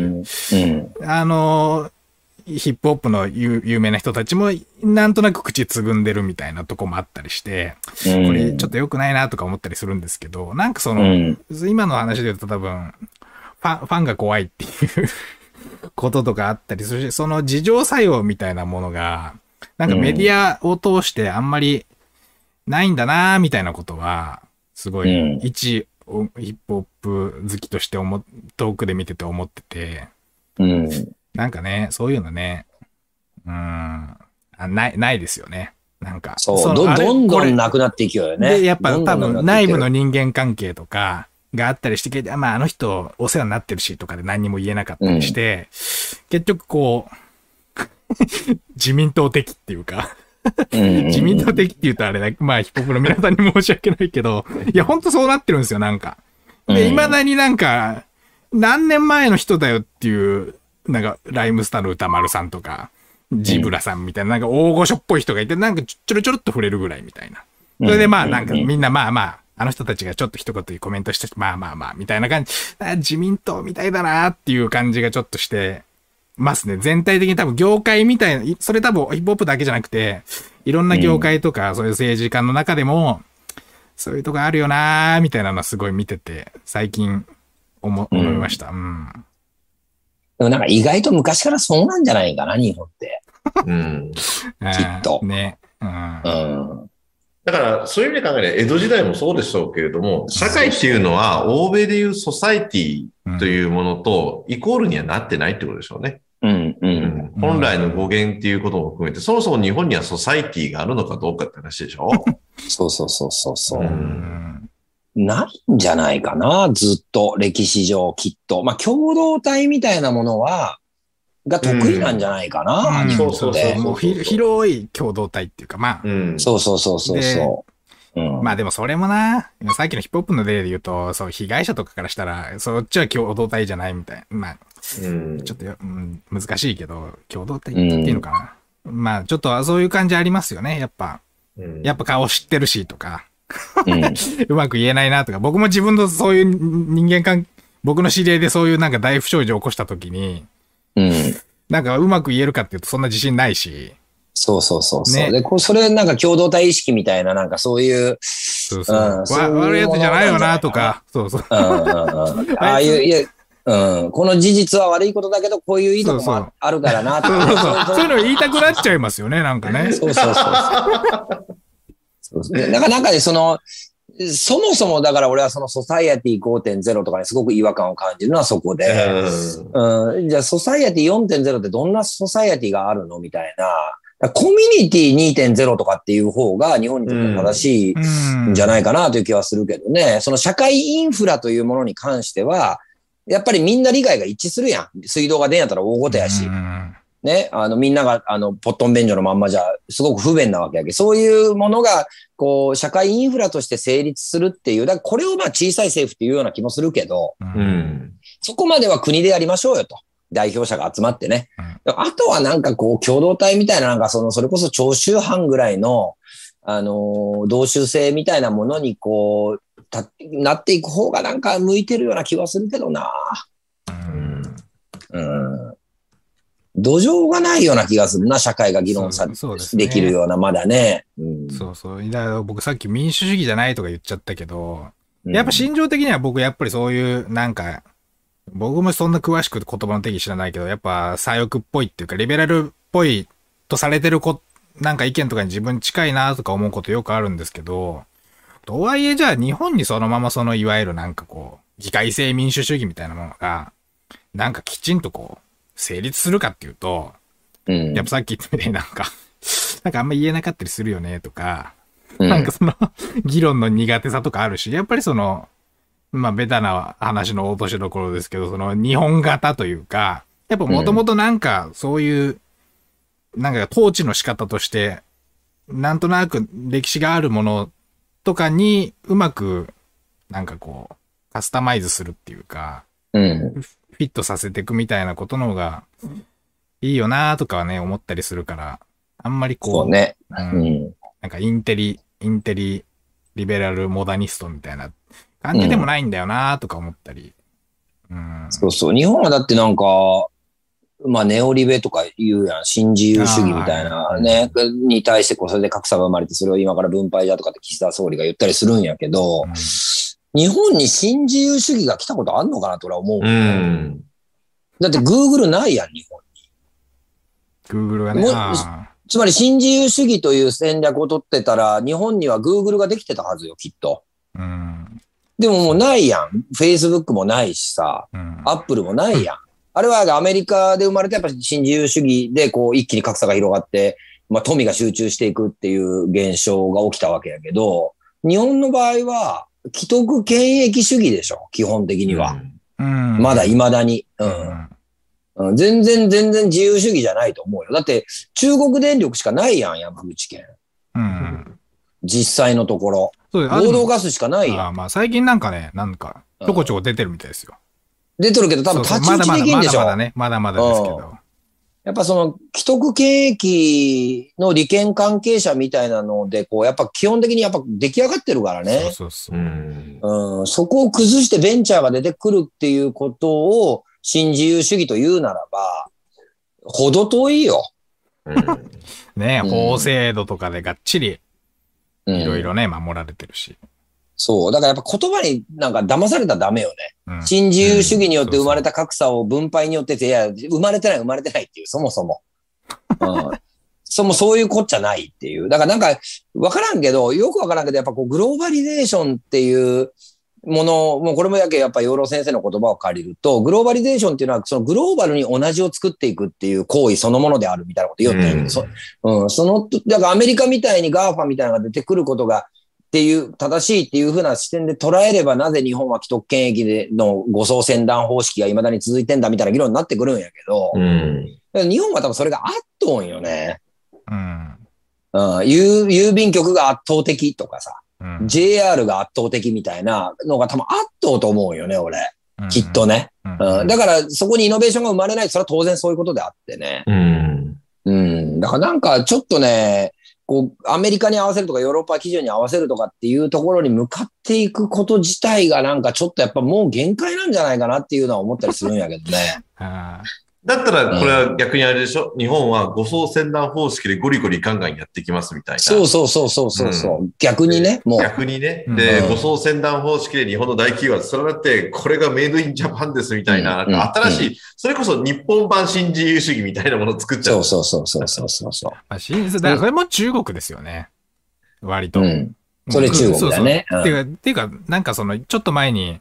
あの、ヒップホップの有有名な人たちも、なんとなく口つぐんでるみたいなとこもあったりして、これちょっと良くないなとか思ったりするんですけど、なんかその、うん。今の話で言うと多分、ファン、ファンが怖いっていうこととかあったりするし、その自浄作用みたいなものが、なんかメディアを通してあんまりないんだなみたいなことは、すごい、うん一おヒップホップ好きとして思っ遠くで見てて思ってて、うん。なんかね、そういうのね、うーん、あない、ないですよね。なんか。そう、のあれどどんどんなくなっていくよね。で、やっぱ多分内部の人間関係とかがあったりして、まああの人お世話になってるしとかで何にも言えなかったりして、結局こう、自民党的っていうか、うん。自民党的って言うとあれだ、まあヒップホップの皆さんに申し訳ないけど、いやほんとそうなってるんですよ、なんか。で、うん。未だになんか、何年前の人だよっていう、なんか、ライムスターの歌丸さんとか、ジブラさんみたいな、なんか大御所っぽい人がいて、なんかちょろちょろっと触れるぐらいみたいな。それでまあなんかみんなまあまあ、あの人たちがちょっと一言コメントして、まあまあまあ、みたいな感じ、あ自民党みたいだなっていう感じがちょっとしてますね。全体的に多分業界みたいな、いそれ多分ヒップホップだけじゃなくて、いろんな業界とか、そういう政治家の中でも、そういうとこあるよなーみたいなのはすごい見てて、最近思思いました。うん。でもなんか意外と昔からそうなんじゃないかな、日本って。うん。きっとね。うん。うん。だから、そういう意味で考えれば、江戸時代もそうでしょうけれども、社会っていうのは、欧米でいうソサイティというものと、イコールにはなってないってことでしょうね。うん、う。うんん本来の語源っていうことも含めて、そもそも日本にはソサイティがあるのかどうかって話でしょ そうそうそうそうそうう。ないんじゃないかな、ずっと、歴史上きっと。まあ、共同体みたいなものは、が得意なんじゃないかな、うんそうそうそう。もうひ広い共同体っていうか、まあ、うん。そうそうそうそうそう。うん。まあでもそれもな、さっきのヒップホップの例で言うと、そう、被害者とかからしたら、そっちは共同体じゃないみたいな。まあ、うんちょっとよ、うん、難しいけど、共同体って言っていいのかな。まあ、ちょっとそういう感じありますよね、やっぱ。うんやっぱ顔知ってるしとか、うん うまく言えないなとか、僕も自分のそういう人間関僕の知り合いでそういうなんか大不祥事を起こした時に、うん。なんかうまく言えるかっていうとそんな自信ないし、そうそうそうそう。ねで、こうそれなんか共同体意識みたいな、なんかそういう、そうそう。うんそういうわ悪いやつじゃないよなとか、そうそう。うんうんうん、ああいう、いや、うん、この事実は悪いことだけど、こういういいとこもあるからな、とそうかそうそう。そういうの言いたくなっちゃいますよね、なんかね。そうそうそうそう。そうなんか、なんかね、その、そもそもだから俺はその Society 5.0とかにすごく違和感を感じるのはそこで、うん、じゃあ Society 4.0ってどんな society があるのみたいな。コミュニティ2.0とかっていう方が日本にとって正しいうんんじゃないかなという気はするけどね。その社会インフラというものに関しては、やっぱりみんな理解が一致するやん。水道が出んやったら大ごとやし。うんね、あの、みんなが、あの、ポットン便所のまんまじゃ、すごく不便なわけやけど、そういうものが、こう、社会インフラとして成立するっていう、だからこれをまあ小さい政府っていうような気もするけど、ううんん。そこまでは国でやりましょうよと。代表者が集まってね。あとはなんかこう、共同体みたいな、なんかその、それこそ徴収班ぐらいの、あのー同州制みたいなものにこう、たなっていく方がなんか向いてるような気はするけどな。うんうん。土壌がないような気がするな、社会が議論さですねできるような、まだね。うんそうそう。だから僕さっき民主主義じゃないとか言っちゃったけど、うんやっぱ心情的には僕やっぱりそういう、なんか、僕もそんな詳しく言葉の定義知らないけど、やっぱ左翼っぽいっていうか、リベラルっぽいとされてるこ、なんか意見とかに自分近いなとか思うことよくあるんですけど、とはいえじゃあ日本にそのままそのいわゆるなんかこう、議会制民主主義みたいなものが、なんかきちんとこう、成立するかっていうと、うんやっぱさっき言ったみたいになんか、なんかあんま言えなかったりするよねとか、うんなんかその、議論の苦手さとかあるし、やっぱりその、まあ、ベタな話の落としどころですけど、その、日本型というか、やっぱもともとなんか、そういう、なんか統治の仕方として、なんとなく歴史があるものとかに、うまく、なんかこう、カスタマイズするっていうか、うん。フィットさせていくみたいなことの方が、いいよなとかはね、思ったりするから、あんまりこう、そうね。ううんん。なんかインテリ、インテリ、リベラル、モダニストみたいな感じでもないんだよなとか思ったり。うん。そうそう。日本はだってなんか、まあ、ネオリベとか言うやん。新自由主義みたいなね、に対してこう、それで格差が生まれて、それを今から分配じゃとかって岸田総理が言ったりするんやけど、うん日本に新自由主義が来たことあんのかなと俺は思う。うん。だって Google ないやん、日本。Google がねつまり新自由主義という戦略を取ってたら、日本には Google ーができてたはずよ、きっと。ーうん。でももうないやん。Facebook もないしさ、うん。Apple もないやん。あれはアメリカで生まれたやっぱ新自由主義でこう一気に格差が広がって、まあ富が集中していくっていう現象が起きたわけやけど、日本の場合は既得権益主義でしょ、基本的には。うん。まだ未だに。う。うんん。うん全然全然自由主義じゃないと思うよ。だって中国電力しかないやん、山口県。うん。実際のところ。そうあ合同ガスしかないやん。あまあ最近なんかね、なんか、ちょこちょこ出てるみたいですよ。出てるけど多分立ち打ちできんでしょ？まだまだね、まだまだですけど。やっぱその、既得権益の利権関係者みたいなので、こう、やっぱ基本的にやっぱ出来上がってるからね。そうそうそうう。ん。うん、そこを崩してベンチャーが出てくるっていうことを新自由主義というならば、ほど遠いよ。うんね、うん法制度とかでがっちりうんいろいろね、守られてるし。そう。だからやっぱ言葉になんか騙されたらダメよね。うん。新自由主義によって生まれた格差を分配によってて、いや、生まれてない生まれてないっていう、そもそも。うん。そもそういうこっちゃないっていう。だからなんか、わからんけど、よくわからんけど、やっぱこう、グローバリゼーションっていうもの、もうこれもやけやっぱ養老先生の言葉を借りると、グローバリゼーションっていうのは、そのグローバルに同じを作っていくっていう行為そのものであるみたいなこと言おったんやけど、うんそうん、その、だからアメリカみたいに GAFA みたいなのが出てくることが、っていう、正しいっていうふうな視点で捉えれば、なぜ日本は既得権益での護送船団方式が未だに続いてんだみたいな議論になってくるんやけど、うん。日本は多分それがあっとんよね。うん。うん、郵郵便局が圧倒的とかさ、うん。JR が圧倒的みたいなのが多分あっとうと思うよね、俺。きっとね。うん。うん、だからそこにイノベーションが生まれない、それは当然そういうことであってね。うん。うん。だからなんかちょっとね、こう、アメリカに合わせるとかヨーロッパ基準に合わせるとかっていうところに向かっていくこと自体がなんかちょっとやっぱもう限界なんじゃないかなっていうのは思ったりするんやけどね。あだったら、これは逆にあれでしょ？日本は護送船団方式でゴリゴリガンガンやっていきますみたいな。そうそうそうそうそうそう、逆にね、もう。逆にね。うんで、うん護送船団方式で日本の大企業は連なって、これがメイドインジャパンですみたいな、うんなんか新しい、それこそ日本版新自由主義みたいなものを作っちゃ。そううそうそうそうそうそうそまあ、真実だからそれも中国ですよね。割と。う。うん。それ中国だねそうそうっていうか、っていうか、なんかその、ちょっと前に、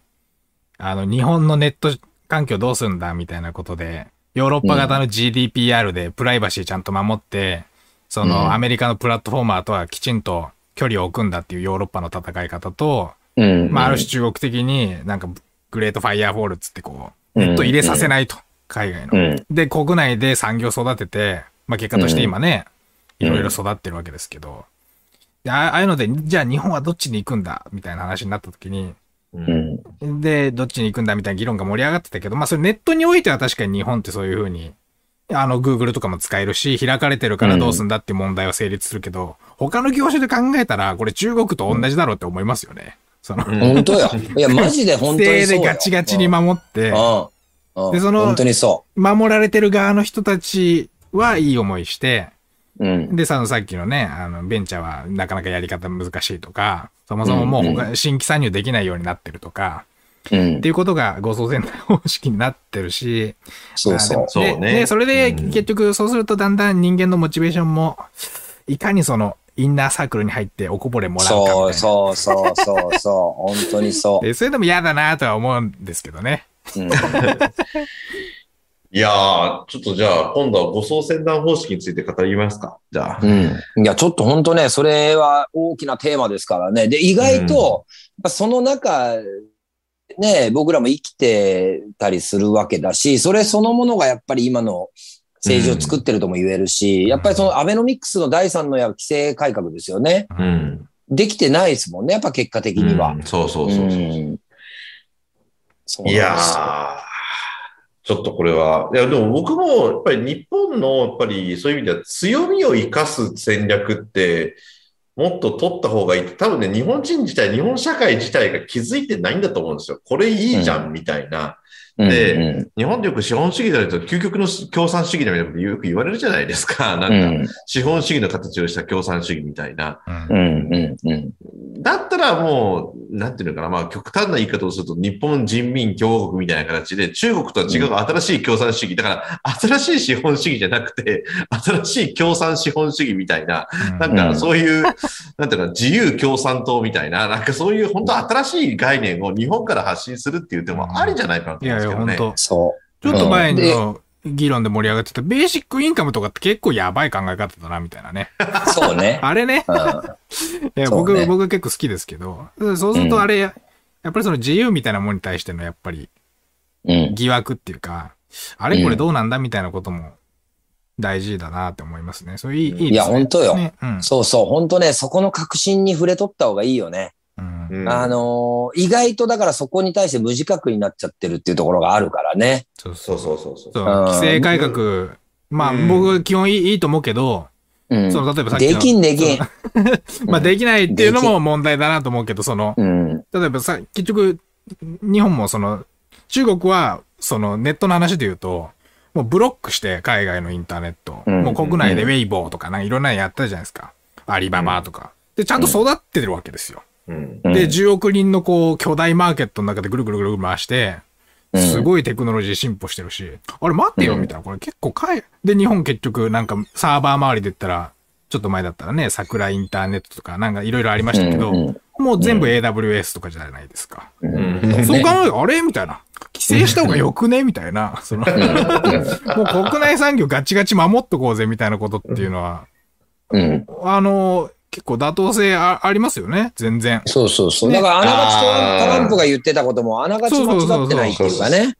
あの、日本のネット環境どうすんだみたいなことで、ヨーロッパ型の GDPR でプライバシーちゃんと守って、その、うんアメリカのプラットフォーマーとはきちんと距離を置くんだっていうヨーロッパの戦い方と、うん。まあ、ある種中国的になんか、グレートファイヤーウォールっつってこう、ネット入れさせないと、海外の。うん。で、国内で産業を育てて、まあ結果として今ね、うんいろいろ育ってるわけですけど、ああいうので、じゃあ日本はどっちに行くんだみたいな話になった時に、うんうん。で、どっちに行くんだみたいな議論が盛り上がってたけど、まあそれネットにおいては確かに日本ってそういうふうに、あの、Google とかも使えるし、開かれてるからどうすんだっていう問題は成立するけど、他の業種で考えたら、これ中国と同じだろうって思いますよね。その、うん本当よ。いや、マジで本当に規そうでガチガチに守って、うん。うん。でその本当にそ守られてる側の人たちはいい思いして、う。うん。で、さのさっきのね、あの、ベンチャーはなかなかやり方難しいとか、そもそももう他、新規参入できないようになってるとか、うんって。いうことが護送センター方式になってるし、そうそう。そうねでそれでうん結局そうするとだんだん人間のモチベーションも、いかにその、インナーサークルに入っておこぼれもらうかみたいな。そうそうそうそうそう。本当にそでそれでも嫌だなとは思うんですけどね。う。うん。いやー、ちょっとじゃあ、今度は護送船団方式について語りますか。じゃあ。うん。いや、ちょっと本当ね、それは大きなテーマですからね。で、意外と、やっぱその中、ね、僕らも生きてたりするわけだし、それそのものがやっぱり今の政治を作ってるとも言えるし、やっぱりそのアベノミクスの第三のや規制改革ですよね。うん。できてないですもんね、やっぱ結果的にはうん。そうそうそうそう。うんそういやー、ちょっとこれは。いや、でも僕もやっぱり日本のやっぱりそういう意味では強みを生かす戦略ってもっと取った方がいい。多分ね、日本人自体、日本社会自体が気づいてないんだと思うんですよ。これいいじゃん、みたいな。でうんうん。日本でよく資本主義だと究極の共産主義だみたいなことよく言われるじゃないですか。なんか、資本主義の形をした共産主義みたいな。だったらもう、なんていうのかな、まあ極端な言い方をすると、日本人民共和国みたいな形で、中国とは違う新しい共産主義。だから、新しい資本主義じゃなくて、新しい共産資本主義みたいな、なんかそういう、なんていうの、自由共産党みたいな、なんかそういう本当新しい概念を日本から発信するっていう手もありじゃないかなと思うんですけどね。本当そちょっと前の議論で盛り上がってた、ベーシックインカムとかって結構やばい考え方だな、みたいなね。う。そうね。あれね。うんいや、僕、僕結構好きですけど、そうするとあれ、やっぱりその自由みたいなものに対してのやっぱりうん。疑惑っていうか、あれこれどうなんだみたいなことも大事だなって思いますね。そういういい、ね。いや本当よねうん。そうそう。本当ね、そこの確信に触れとった方がいいよね。あのー意外とだからそこに対して無自覚になっちゃってるっていうところがあるからね。そうそ。そううそうそうそう。そううん規制改革、まあうん僕は基本いいいいと思うけど、うん。その例えばさっきの。できんできん。まあできないっていうのでも問題だなと思うけど、その、うん。例えばさ、結局、日本もその、中国は、そのネットの話で言うと、もうブロックして海外のインターネット、うんもう国内でウェイボーとかなんかいろんなのやったじゃないですか。アリババとか。で、ちゃんと育ってるわけですよ。で、10億人のこう、巨大マーケットの中でぐるぐるぐる回して、うん。すごいテクノロジー進歩してるし、あれ待ってよみたいな、これ結構かい、で、日本結局なんかサーバー周りで言ったら、ちょっと前だったらね、桜インターネットとかなんかいろいろありましたけど、もう全部 AWS とかじゃないですか。うん。そう考えると、あれみたいな。規制した方がよくね？みたいな。その、もう国内産業ガチガチ守っとこうぜみたいなことっていうのは、うん。あの、結構妥当性あありますよね、全然。そうそうそう。ねだから、あながちトランあートランプが言ってたことも、あながち間違ってないっていうかね。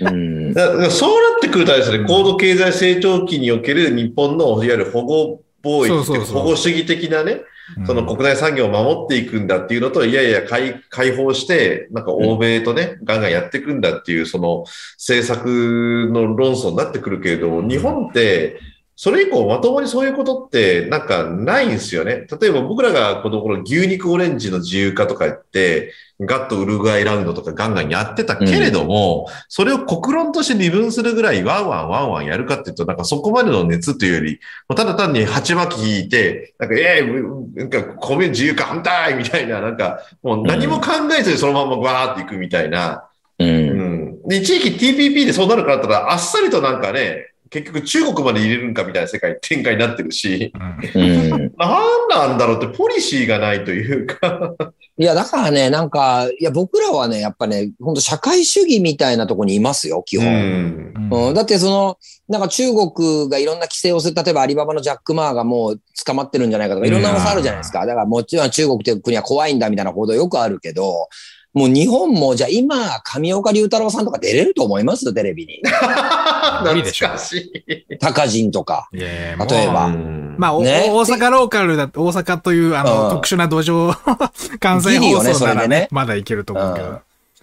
うん。だからそうなってくるとあれですね、高度経済成長期における日本のいわゆる保護貿易保護主義的なね、そのうん国内産業を守っていくんだっていうのと、いやいや解、解放して、なんか欧米とね、ガンガンやっていくんだっていう、その政策の論争になってくるけれど、日本って、それ以降まともにそういうことってなんかないんですよね。例えば僕らがこの頃牛肉オレンジの自由化とか言って、ガッとウルグアイラウンドとかガンガンやってたけれども、それを国論として二分するぐらいワンワンワンワンやるかっていうと、なんかそこまでの熱というより、もうただ単に鉢巻き引いて、なんか、ええなんか米自由化反対みたいな、なんかもう何も考えずにそのままわーっていくみたいな。う。うんん。で、一時期 TPP でそうなるからだったら、あっさりとなんかね、結局中国まで入れるんかみたいな世界展開になってるし、うんうん。なんなんだろうってポリシーがないというか、いや、だからね、なんか、いや、僕らはね、やっぱね、本当社会主義みたいなとこにいますよ、基本。ん。うん、だってその、なんか中国がいろんな規制をする、例えばアリババのジャック・マーがもう捕まってるんじゃないかとか、いろんな噂あるじゃないですか。だからもちろん中国という国は怖いんだみたいな報道よくあるけど、もう日本も、じゃあ今、上岡龍太郎さんとか出れると思います？テレビに。無理でしょ懐かしい。高人とか。いやい例えばうんまあ、おね？大阪ローカルだと、大阪という、あの、うん特殊な土壌、関西放送ならねそれでねまだいけると思うけど。うん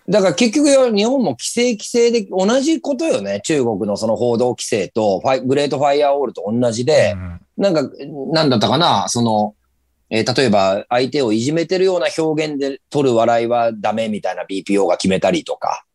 だから結局よ日本も規制規制で同じことよね。中国のその報道規制とファイグレートファイアーウォールと同じで、うんなんか、なんだったかな、その、えー例えば相手をいじめてるような表現で取る笑いはダメみたいな BPO が決めたりとか。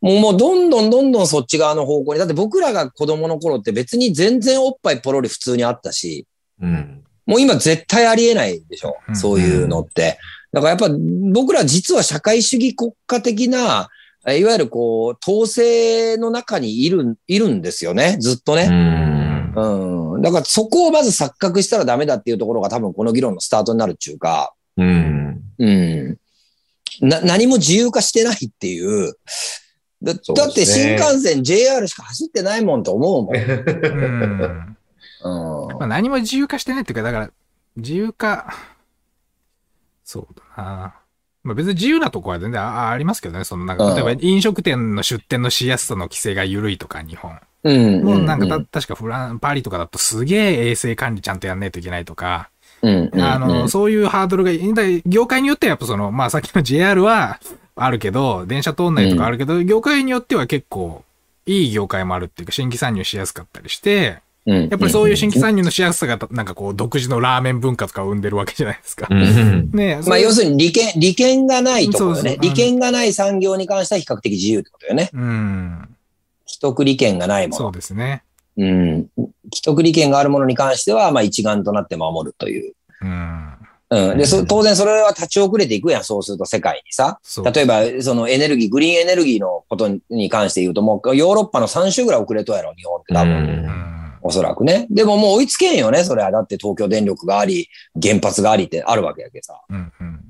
もうもうどんどんどんどんそっち側の方向に。だって僕らが子供の頃って別に全然おっぱいポロリ普通にあったし、うん。もう今絶対ありえないでしょう。んそういうのって。だからやっぱ僕ら実は社会主義国家的な、えいわゆるこう、統制の中にいる、いるんですよね。ずっとね。うん。うん。だからそこをまず錯覚したらダメだっていうところが多分この議論のスタートになるっていうか、うん。うん。な、何も自由化してないっていう。だそうだって新幹線 JR しか走ってないもんと思うもん。うんうんまあ、何も自由化してないっていうか、だから、自由化、そうだな。まあ別に自由なとこは全然あありますけどね。そのなんか、うん例えば飲食店の出店のしやすさの規制が緩いとか、日本。うん。もうなんか確かフラン、パリとかだとすげえ衛生管理ちゃんとやんないといけないとか、うん。うんあの、そういうハードルが、だ業界によってはやっぱその、まあさっきの JR はあるけど、電車通んないとかあるけど、業界によっては結構、いい業界もあるっていうか、新規参入しやすかったりして、うん。やっぱりそういう新規参入のしやすさが、なんかこう、独自のラーメン文化とかを生んでるわけじゃないですか。うん。ねまあ、要するに利権、利権がないところよね。そうそう利権がない産業に関しては比較的自由ってことよね。うん。既得利権がないもそうの。ですね。うん。既得利権があるものに関しては、まあ一丸となって守るという。うん。うん。で、うんそ当然それは立ち遅れていくやん、そうすると世界にさ。例えば、そのエネルギー、グリーンエネルギーのことに関して言うと、もうヨーロッパの3週ぐらい遅れとやろ、日本って多分。うん。おそらくね。でももう追いつけんよね、それは。だって東京電力があり、原発がありってあるわけやけどさ。うん。うん。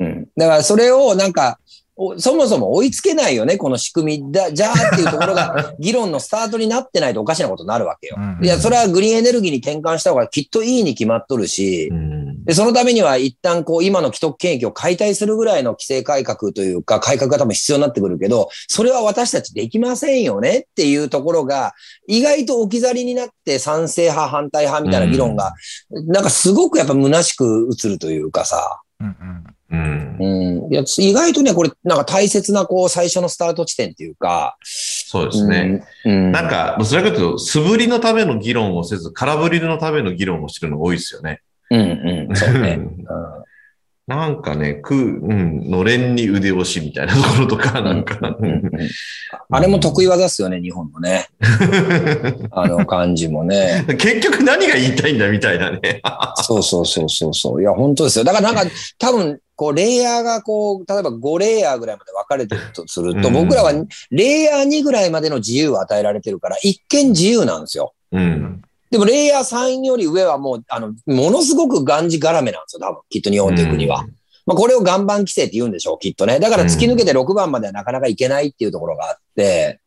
うん。だからそれをなんか、おそもそも追いつけないよね、この仕組みだ、じゃあっていうところが 議論のスタートになってないとおかしなことになるわけよ。うんいや、それはグリーンエネルギーに転換した方がきっといいに決まっとるしう、ん。で、そのためには一旦こう今の既得権益を解体するぐらいの規制改革というか改革が多分必要になってくるけど、それは私たちできませんよねっていうところが、意外と置き去りになって賛成派、反対派みたいな議論が、なんかすごくやっぱ虚しく映るというかさ、うん。うん。うん。うん。いや、意外とね、これ、なんか大切な、こう、最初のスタート地点っていうか、そうですね。うん。うんなんか、どちらかというと、素振りのための議論をせず、空振りのための議論をしてるのが多いですよね。うん、うん、そうね。うんなんかね、く、うん、のれんに腕押しみたいなところとか、なんか、うんうんあれも得意技っすよね、日本のね。あの感じもね。結局何が言いたいんだみたいなね。そうそうそうそうそう。いや、本当ですよ。だからなんか、多分、こう、レイヤーがこう、例えば5レイヤーぐらいまで分かれてるとすると、うん僕らはレイヤー2ぐらいまでの自由を与えられてるから、一見自由なんですよ。うん。でも、レイヤー3より上はもう、あの、ものすごくがんじがらめなんですよ、多分。きっと日本という国は。まあ、これを岩盤規制って言うんでしょう、きっとね。だから突き抜けて6番まではなかなかいけないっていうところがあって、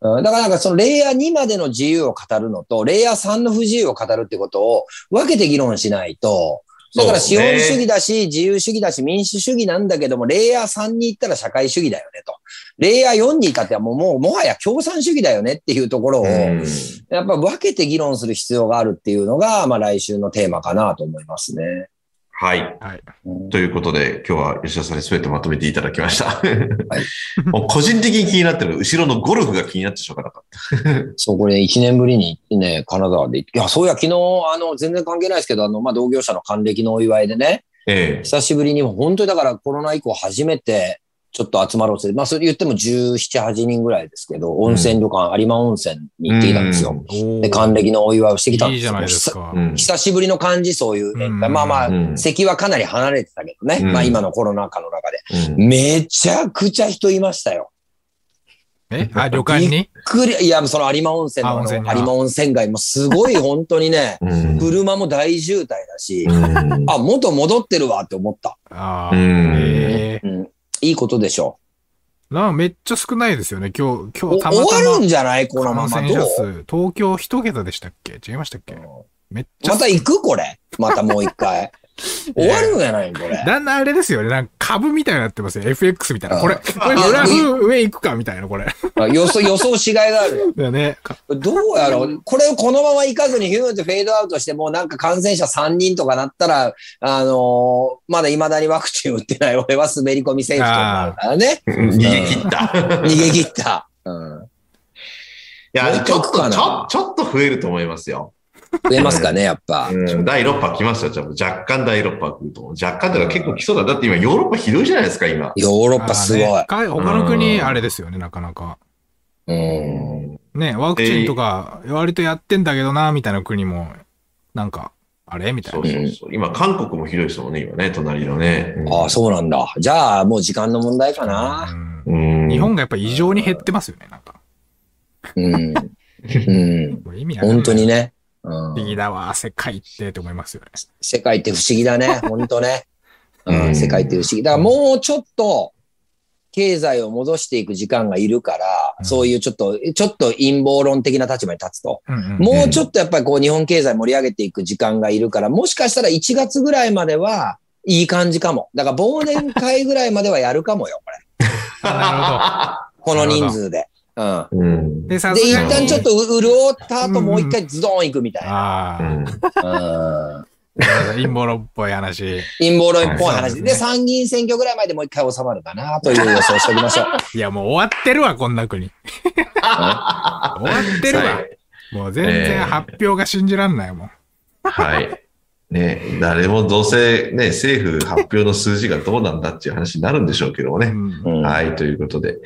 うん、だからなんかそのレイヤー2までの自由を語るのと、レイヤー3の不自由を語るってことを分けて議論しないと、だから資本主義だし、自由主義だし、民主主義なんだけども、レイヤー3に行ったら社会主義だよねと。レイヤー4に至ってはもう、もう、もはや共産主義だよねっていうところを、うんやっぱ分けて議論する必要があるっていうのが、まあ来週のテーマかなと思いますね。はい。はい。うんということで、今日は吉田さんに全てまとめていただきました。もう個人的に気になってる、後ろのゴルフが気になってしょうがなかった。そう、これ1年ぶりにね、金沢で行って、いや、そういや、昨日、あの、全然関係ないですけど、あの、まあ、同業者の還暦のお祝いでね、え久しぶりに、本当にだからコロナ以降初めて、ちょっと集まろうって、まあ、それ言っても17、8人ぐらいですけど、温泉旅館、有馬温泉に行ってきたんですよ。おで、還暦のお祝いをしてきたんですよ。いいじゃないですか。うん。久しぶりの感じ、そういうまあまあ、うん。席はかなり離れてたけどね。うん。まあ今のコロナ禍の中で。うん。めちゃくちゃ人いましたよ。え？あ、旅館に？びっくり、いや、その有馬温泉の有馬温泉街もすごい本当にね、うん。車も大渋滞だし、うん。あ、元戻ってるわって思った。ああ。いいことでしょなんかめっちゃ少ないですよね。今日、今日たまた終わるんまじゃないこのま感ま。どう東京一桁でしたっけ？違いましたっけ？めっちゃまた行く？これ。またもう一回。終わるんやないこれ。だんだんあれですよね。なんか株みたいになってますよ。FX みたいな。これ、うんこれグラフ上行くかみたいな、これ。予想、予想しがいがあるよ。だよね。かどうやろう？これをこのまま行かずにヒューンってフェードアウトして、もうなんか感染者3人とかなったら、あのーまだ未だにワクチン打ってない俺は滑り込み選手となるからね。逃げ切った。逃げ切った。うん。いや、ちょっと、ちょっと増えると思いますよ。増えますかね、やっぱ。うん、第6波来ますよ。若干第6波来ると思う。若干というか結構来そうだ。だって今ヨーロッパひどいじゃないですか、今。ヨーロッパすごい。ねか他の国、あれですよね、なかなか。うん。ね、ワクチンとか、割とやってんだけどな、みたいな国も、なんか、あれみたそいうな。そうそう。今、韓国もひどいですもんね、今ね、隣のね。ああ、そうなんだ。じゃあ、もう時間の問題かな。うんうん。日本がやっぱ異常に減ってますよね、なんか。うん。うん。これ意味本当にね。うん不思議だわ、世界ってって思いますよね。世界って不思議だね。本当ね。ううんん、世界って不思議。だからもうちょっと、経済を戻していく時間がいるから、うんそういうちょっと、ちょっと陰謀論的な立場に立つと。うんうんもうちょっとやっぱりこう日本経済盛り上げていく時間がいるから、もしかしたら1月ぐらいまではいい感じかも。だから忘年会ぐらいまではやるかもよ、これ。な この人数で。うん。で、さすがに旦ちょっとう潤った後もう一回ズドン行くみたいな。ああ、うんうん。陰謀論っぽい話。陰謀論っぽいはい話で。ですねで、参議院選挙ぐらいまでもう一回収まるかなという予想をしておきましょう。いや、もう終わってるわ、こんな国。終わってるわ。もう全然発表が信じらんないもん。はい。ね、誰もどうせね、政府発表の数字がどうなんだっていう話になるんでしょうけどもね。はい、ということで、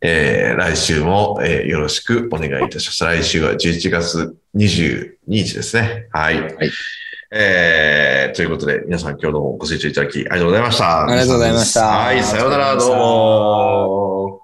えー来週も、えーよろしくお願いいたします。来週は11月22日ですね。はい。はいえーということで、皆さん今日どうもご清聴いただきありがとうございました。ありがとうございましたはい、さようなら、どうも。